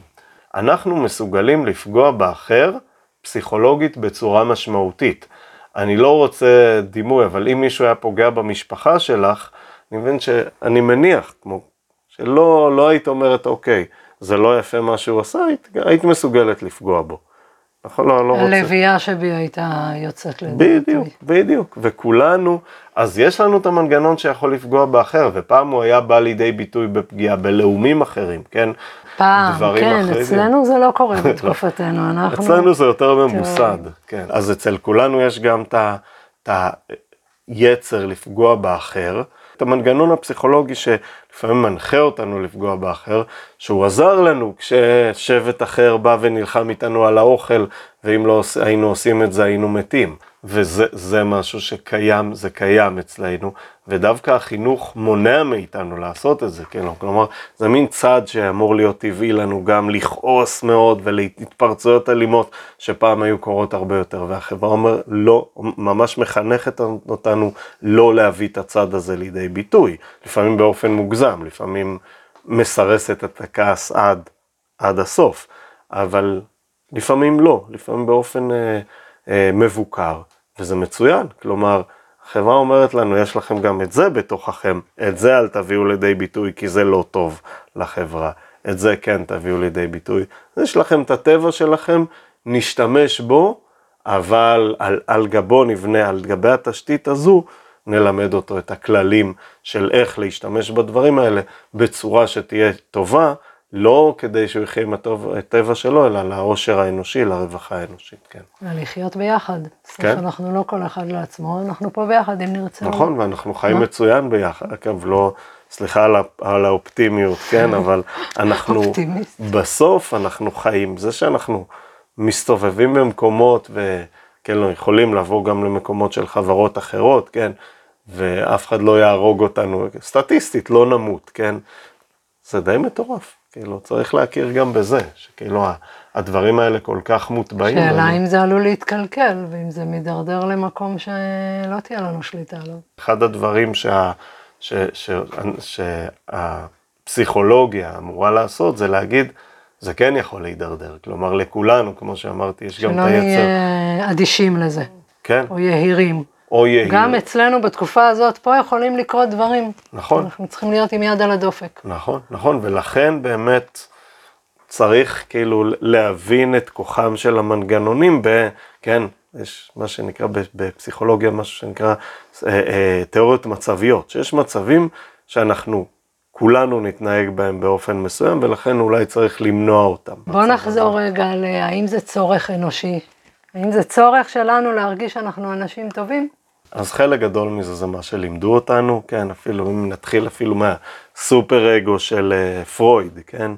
S3: אנחנו מסוגלים לפגוע באחר, פסיכולוגית בצורה משמעותית. אני לא רוצה דימוי, אבל אם מישהו היה פוגע במשפחה שלך, אני מבין שאני מניח, כמו שלא לא היית אומרת, אוקיי, זה לא יפה מה שהוא עשה, היית, היית מסוגלת לפגוע בו. נכון, לא, לא רוצה.
S1: הלוויה שבי הייתה יוצאת לדעתי.
S3: בדיוק, בדיוק, וכולנו, אז יש לנו את המנגנון שיכול לפגוע באחר, ופעם הוא היה בא לידי ביטוי בפגיעה בלאומים אחרים, כן?
S1: פעם, כן, אחרים. אצלנו זה לא קורה בתקופתנו, אנחנו...
S3: אצלנו זה יותר ממוסד, כן. אז אצל כולנו יש גם את היצר לפגוע באחר, את המנגנון הפסיכולוגי שלפעמים מנחה אותנו לפגוע באחר, שהוא עזר לנו כששבט אחר בא ונלחם איתנו על האוכל, ואם לא היינו עושים את זה היינו מתים. וזה משהו שקיים, זה קיים אצלנו, ודווקא החינוך מונע מאיתנו לעשות את זה, כן? כלומר, זה מין צעד שאמור להיות טבעי לנו גם לכעוס מאוד ולהתפרצויות אלימות שפעם היו קורות הרבה יותר, והחברה אומר, לא, ממש מחנכת אותנו לא להביא את הצד הזה לידי ביטוי, לפעמים באופן מוגזם, לפעמים מסרסת את הכעס עד, עד הסוף, אבל לפעמים לא, לפעמים באופן אה, אה, מבוקר. וזה מצוין, כלומר, החברה אומרת לנו, יש לכם גם את זה בתוככם, את זה אל תביאו לידי ביטוי כי זה לא טוב לחברה, את זה כן תביאו לידי ביטוי. יש לכם את הטבע שלכם, נשתמש בו, אבל על, על גבו נבנה, על גבי התשתית הזו, נלמד אותו את הכללים של איך להשתמש בדברים האלה בצורה שתהיה טובה, לא כדי שהוא יחיה עם הטבע שלו, אלא לעושר האנושי, לרווחה האנושית, כן.
S1: ולחיות ביחד. כן. אנחנו לא כל אחד לעצמו, אנחנו פה ביחד אם נרצה.
S3: נכון, ואנחנו חיים מה? מצוין ביחד, אגב, לא, סליחה על, על האופטימיות, כן, אבל אנחנו, בסוף אנחנו חיים, זה שאנחנו מסתובבים במקומות, וכן, לא, יכולים לבוא גם למקומות של חברות אחרות, כן, ואף אחד לא יהרוג אותנו, סטטיסטית, לא נמות, כן, זה די מטורף. כאילו, צריך להכיר גם בזה, שכאילו הדברים האלה כל כך מוטבעים.
S1: שאלה אם זה עלול להתקלקל, ואם זה מידרדר למקום שלא תהיה לנו שליטה עליו.
S3: אחד הדברים שה, ש, ש, ש, שהפסיכולוגיה אמורה לעשות, זה להגיד, זה כן יכול להידרדר. כלומר, לכולנו, כמו שאמרתי, יש גם את היצר.
S1: שלא נהיה אדישים לזה.
S3: כן.
S1: או יהירים.
S3: או יהיר.
S1: גם אצלנו בתקופה הזאת, פה יכולים לקרות דברים.
S3: נכון.
S1: אנחנו צריכים להיות עם יד על הדופק.
S3: נכון, נכון, ולכן באמת צריך כאילו להבין את כוחם של המנגנונים ב... כן, יש מה שנקרא בפסיכולוגיה, משהו שנקרא אה, אה, תיאוריות מצביות, שיש מצבים שאנחנו כולנו נתנהג בהם באופן מסוים, ולכן אולי צריך למנוע אותם.
S1: בוא נחזור רגע להאם זה צורך אנושי. האם זה צורך שלנו להרגיש שאנחנו אנשים טובים?
S3: אז חלק גדול מזה זה מה שלימדו אותנו, כן, אפילו אם נתחיל אפילו מהסופר אגו של uh, פרויד, כן,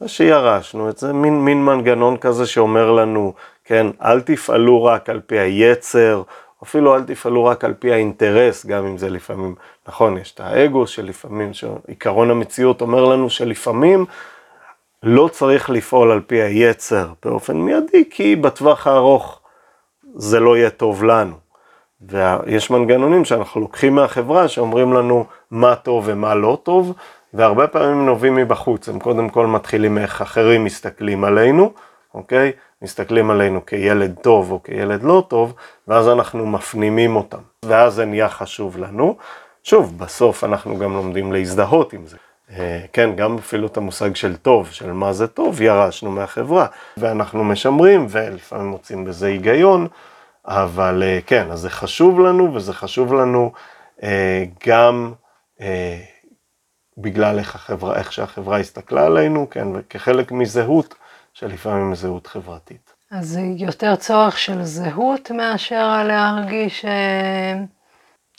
S3: זה שירשנו את זה, מין, מין מנגנון כזה שאומר לנו, כן, אל תפעלו רק על פי היצר, אפילו אל תפעלו רק על פי האינטרס, גם אם זה לפעמים, נכון, יש את האגו שלפעמים, שעיקרון המציאות אומר לנו שלפעמים לא צריך לפעול על פי היצר באופן מיידי, כי בטווח הארוך זה לא יהיה טוב לנו. ויש מנגנונים שאנחנו לוקחים מהחברה שאומרים לנו מה טוב ומה לא טוב, והרבה פעמים נובעים מבחוץ, הם קודם כל מתחילים איך אחרים מסתכלים עלינו, אוקיי? מסתכלים עלינו כילד טוב או כילד לא טוב, ואז אנחנו מפנימים אותם, ואז זה נהיה חשוב לנו. שוב, בסוף אנחנו גם לומדים להזדהות עם זה. אה, כן, גם אפילו את המושג של טוב, של מה זה טוב, ירשנו מהחברה, ואנחנו משמרים ולפעמים מוצאים בזה היגיון, אבל אה, כן, אז זה חשוב לנו, וזה חשוב לנו אה, גם בגלל איך, החברה, איך שהחברה הסתכלה עלינו, כן, וכחלק מזהות, שלפעמים זהות חברתית.
S1: אז זה יותר צורך של זהות מאשר להרגיש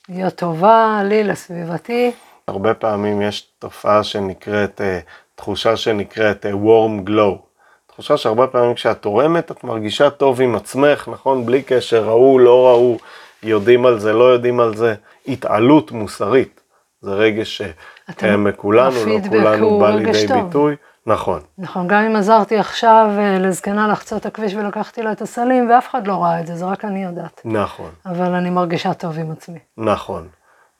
S1: להיות טובה לי, לסביבתי.
S3: הרבה פעמים יש תופעה שנקראת, אה, תחושה שנקראת אה, warm glow. תחושה שהרבה פעמים כשאת תורמת את מרגישה טוב עם עצמך, נכון? בלי קשר, ראו, לא ראו, יודעים על זה, לא יודעים על זה. התעלות מוסרית. זה רגש שקיים בכולנו, לא כולנו בא לידי טוב. ביטוי. נכון.
S1: נכון, גם אם עזרתי עכשיו אה, לזקנה לחצות הכביש ולקחתי לה את הסלים, ואף אחד לא ראה את זה, זה רק אני יודעת.
S3: נכון.
S1: אבל אני מרגישה טוב עם עצמי.
S3: נכון.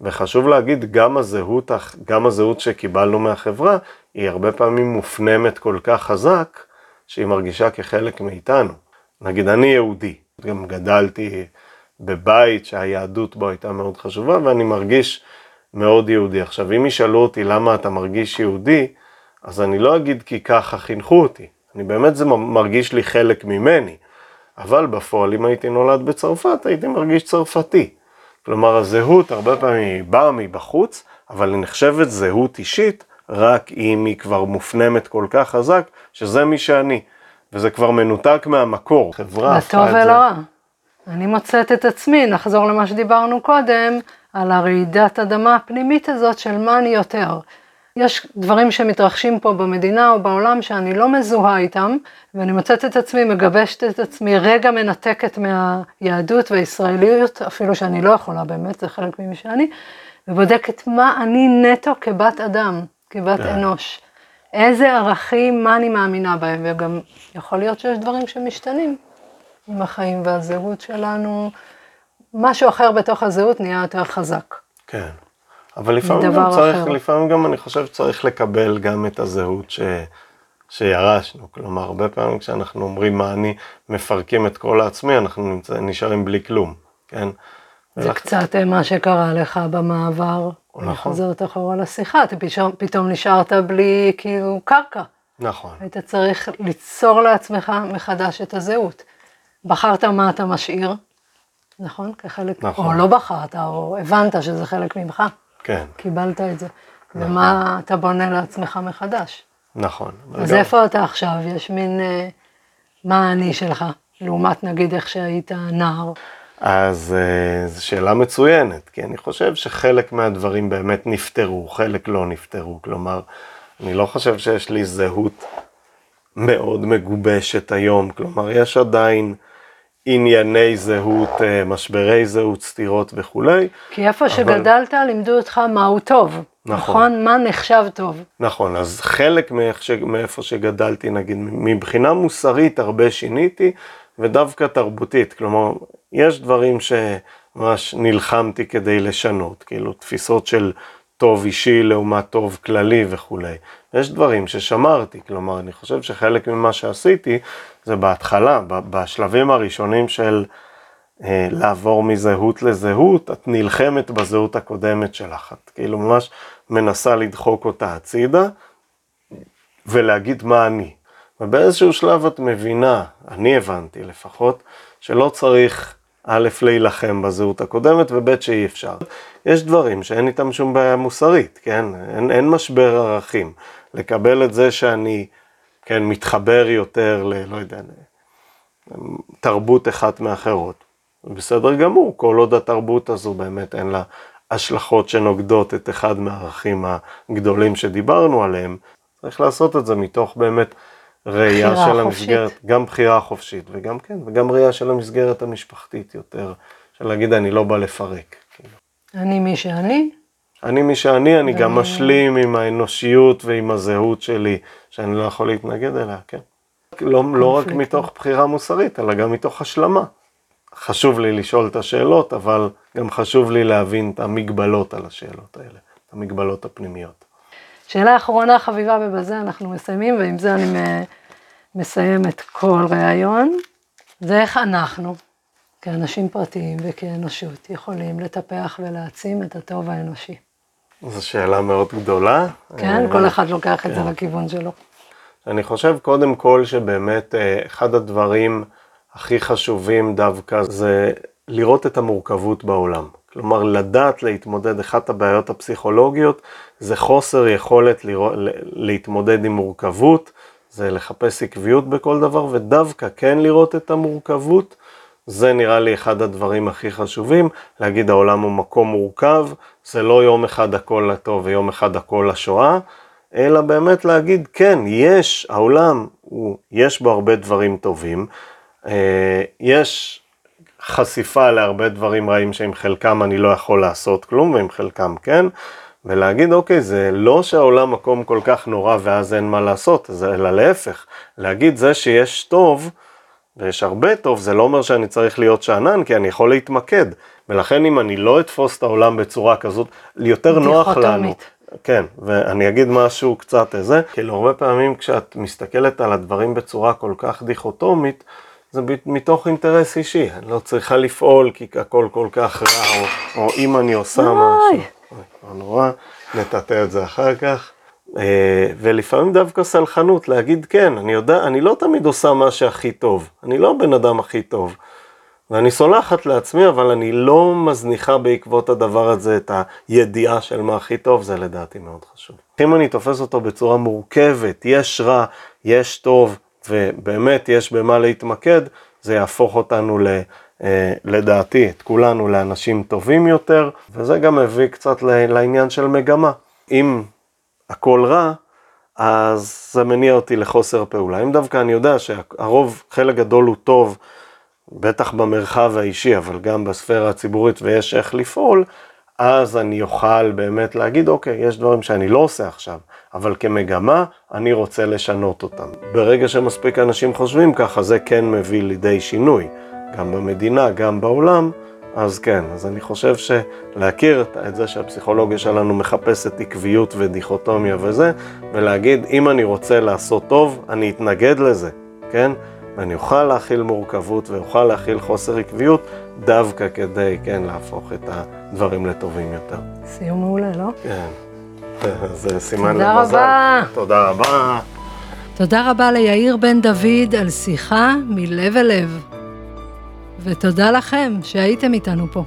S3: וחשוב להגיד, גם הזהות, גם הזהות שקיבלנו מהחברה, היא הרבה פעמים מופנמת כל כך חזק, שהיא מרגישה כחלק מאיתנו. נגיד, אני יהודי, גם גדלתי בבית שהיהדות בו הייתה מאוד חשובה, ואני מרגיש מאוד יהודי. עכשיו, אם ישאלו אותי למה אתה מרגיש יהודי, אז אני לא אגיד כי ככה חינכו אותי. אני באמת, זה מרגיש לי חלק ממני. אבל בפועל, אם הייתי נולד בצרפת, הייתי מרגיש צרפתי. כלומר, הזהות הרבה פעמים היא באה מבחוץ, אבל היא נחשבת זהות אישית רק אם היא כבר מופנמת כל כך חזק, שזה מי שאני. וזה כבר מנותק מהמקור, חברה
S1: הפכה את זה. לטוב ולרע. אני מוצאת את עצמי, נחזור למה שדיברנו קודם, על הרעידת אדמה הפנימית הזאת של מה אני יותר. יש דברים שמתרחשים פה במדינה או בעולם שאני לא מזוהה איתם, ואני מוצאת את עצמי, מגבשת את עצמי, רגע מנתקת מהיהדות והישראליות, אפילו שאני לא יכולה באמת, זה חלק ממי שאני, ובודקת מה אני נטו כבת אדם, כבת. כן. אנוש. איזה ערכים, מה אני מאמינה בהם, וגם יכול להיות שיש דברים שמשתנים עם החיים והזהות שלנו. משהו אחר בתוך הזהות נהיה יותר חזק.
S3: כן. אבל לפעמים גם צריך, אחר. לפעמים גם אני חושב שצריך לקבל גם את הזהות ש, שירשנו. כלומר, הרבה פעמים כשאנחנו אומרים מה אני, מפרקים את כל העצמי, אנחנו נמצא, נשארים בלי כלום, כן?
S1: זה ולכ... קצת מה שקרה לך במעבר. נכון. אני חוזרת אחורה לשיחה, אתה פתאום, פתאום נשארת בלי כאילו קרקע.
S3: נכון.
S1: היית צריך ליצור לעצמך מחדש את הזהות. בחרת מה אתה משאיר, נכון? כחלק, נכון. או לא בחרת, או הבנת שזה חלק ממך.
S3: כן.
S1: קיבלת את זה. נכון. ומה אתה בונה לעצמך מחדש.
S3: נכון.
S1: אז איפה אתה עכשיו? יש מין, אה, מה האני שלך, לעומת נגיד איך שהיית נער?
S3: אז אה, זו שאלה מצוינת, כי אני חושב שחלק מהדברים באמת נפתרו, חלק לא נפתרו. כלומר, אני לא חושב שיש לי זהות מאוד מגובשת היום. כלומר, יש עדיין... ענייני זהות, אה, משברי זהות, סתירות וכולי.
S1: כי איפה אבל... שגדלת לימדו אותך מהו טוב, נכון. נכון? מה נחשב טוב.
S3: נכון, אז חלק מאיפה שגדלתי, נגיד, מבחינה מוסרית הרבה שיניתי, ודווקא תרבותית, כלומר, יש דברים שממש נלחמתי כדי לשנות, כאילו תפיסות של טוב אישי לעומת טוב כללי וכולי. יש דברים ששמרתי, כלומר, אני חושב שחלק ממה שעשיתי זה בהתחלה, בשלבים הראשונים של אה, לעבור מזהות לזהות, את נלחמת בזהות הקודמת שלך, את כאילו ממש מנסה לדחוק אותה הצידה ולהגיד מה אני. ובאיזשהו שלב את מבינה, אני הבנתי לפחות, שלא צריך א', להילחם בזהות הקודמת, וב', שאי אפשר. יש דברים שאין איתם שום בעיה מוסרית, כן? אין, אין משבר ערכים. לקבל את זה שאני, כן, מתחבר יותר ל... לא יודע, תרבות אחת מאחרות. בסדר גמור, כל עוד התרבות הזו באמת אין לה השלכות שנוגדות את אחד מהערכים הגדולים שדיברנו עליהם, צריך לעשות את זה מתוך באמת ראייה של המסגרת, גם בחירה חופשית וגם כן, וגם ראייה של המסגרת המשפחתית יותר, של להגיד אני לא בא לפרק. כאילו.
S1: אני מי שאני.
S3: אני מי שאני, אני גם משלים עם האנושיות ועם הזהות שלי, שאני לא יכול להתנגד אליה, כן. לא, לא רק מתוך בחירה מוסרית, אלא גם מתוך השלמה. חשוב לי לשאול את השאלות, אבל גם חשוב לי להבין את המגבלות על השאלות האלה, את המגבלות הפנימיות.
S1: שאלה אחרונה חביבה ובזה אנחנו מסיימים, ועם זה אני מסיים את כל ראיון. זה איך אנחנו, כאנשים פרטיים וכאנושות, יכולים לטפח ולהעצים את הטוב האנושי.
S3: זו שאלה מאוד גדולה.
S1: כן, כל אחד לוקח את זה כן. לכיוון שלו.
S3: אני חושב קודם כל שבאמת אה, אחד הדברים הכי חשובים דווקא זה לראות את המורכבות בעולם. כלומר, לדעת להתמודד, אחת הבעיות הפסיכולוגיות זה חוסר יכולת לראות, להתמודד עם מורכבות, זה לחפש עקביות בכל דבר, ודווקא כן לראות את המורכבות, זה נראה לי אחד הדברים הכי חשובים, להגיד העולם הוא מקום מורכב, זה לא יום אחד הכל לטוב ויום אחד הכל לשואה, אלא באמת להגיד, כן, יש, העולם, הוא, יש בו הרבה דברים טובים, אה, יש חשיפה להרבה דברים רעים שעם חלקם אני לא יכול לעשות כלום, ועם חלקם כן, ולהגיד, אוקיי, זה לא שהעולם מקום כל כך נורא ואז אין מה לעשות, זה, אלא להפך, להגיד זה שיש טוב, ויש הרבה טוב, זה לא אומר שאני צריך להיות שאנן, כי אני יכול להתמקד. ולכן אם אני לא אתפוס את העולם בצורה כזאת, יותר נוח לנו. כן, ואני אגיד משהו קצת איזה, כאילו הרבה פעמים כשאת מסתכלת על הדברים בצורה כל כך דיכוטומית, זה מתוך אינטרס אישי, אני לא צריכה לפעול כי הכל כל כך רע, או, או אם אני עושה משהו. אוי, לא נורא, נטאטא את זה אחר כך. אה, ולפעמים דווקא סלחנות, להגיד כן, אני יודע, אני לא תמיד עושה מה שהכי טוב, אני לא הבן אדם הכי טוב. ואני סולחת לעצמי, אבל אני לא מזניחה בעקבות הדבר הזה את הידיעה של מה הכי טוב, זה לדעתי מאוד חשוב. אם אני תופס אותו בצורה מורכבת, יש רע, יש טוב, ובאמת יש במה להתמקד, זה יהפוך אותנו ל... אה, לדעתי, את כולנו לאנשים טובים יותר, וזה גם מביא קצת לעניין של מגמה. אם הכל רע, אז זה מניע אותי לחוסר פעולה. אם דווקא אני יודע שהרוב, חלק גדול הוא טוב, בטח במרחב האישי, אבל גם בספירה הציבורית ויש איך לפעול, אז אני אוכל באמת להגיד, אוקיי, יש דברים שאני לא עושה עכשיו, אבל כמגמה, אני רוצה לשנות אותם. ברגע שמספיק אנשים חושבים ככה, זה כן מביא לידי שינוי, גם במדינה, גם בעולם, אז כן, אז אני חושב שלהכיר את זה שהפסיכולוגיה שלנו מחפשת עקביות ודיכוטומיה וזה, ולהגיד, אם אני רוצה לעשות טוב, אני אתנגד לזה, כן? ואני אוכל להכיל מורכבות ואוכל להכיל חוסר עקביות, דווקא כדי, כן, להפוך את הדברים לטובים יותר.
S1: סיום מעולה, לא?
S3: כן. זה סימן תודה למזל. רבה. תודה רבה.
S1: תודה רבה ליאיר בן דוד על שיחה מלב אל לב. ותודה לכם שהייתם איתנו פה.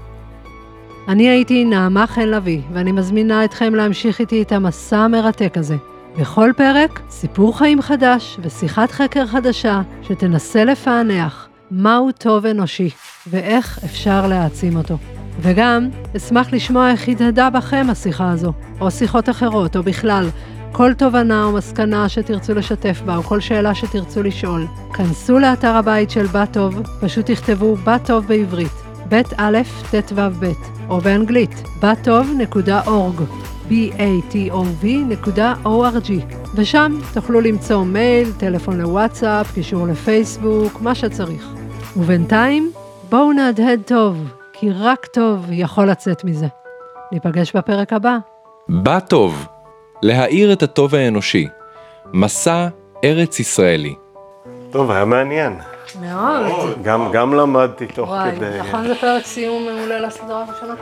S1: אני הייתי נעמה חן לביא, ואני מזמינה אתכם להמשיך איתי את המסע המרתק הזה. בכל פרק, סיפור חיים חדש ושיחת חקר חדשה שתנסה לפענח מהו טוב אנושי ואיך אפשר להעצים אותו. וגם, אשמח לשמוע איך התהדה בכם השיחה הזו, או שיחות אחרות, או בכלל, כל תובנה או מסקנה שתרצו לשתף בה, או כל שאלה שתרצו לשאול. כנסו לאתר הבית של בת טוב, פשוט תכתבו בת טוב בעברית, ב' א' ט' ו' ב', או באנגלית, בטוב.org. batov.org, ושם תוכלו למצוא מייל, טלפון לוואטסאפ, קישור לפייסבוק, מה שצריך. ובינתיים, בואו נהדהד טוב, כי רק טוב יכול לצאת מזה. ניפגש בפרק הבא.
S2: בא טוב, להאיר את הטוב האנושי, מסע ארץ ישראלי.
S3: טוב, היה מעניין.
S1: מאוד.
S3: גם, גם למדתי תוך
S1: וואי,
S3: כדי...
S1: נכון זה פרק סיום מעולה לסדרה הראשונה?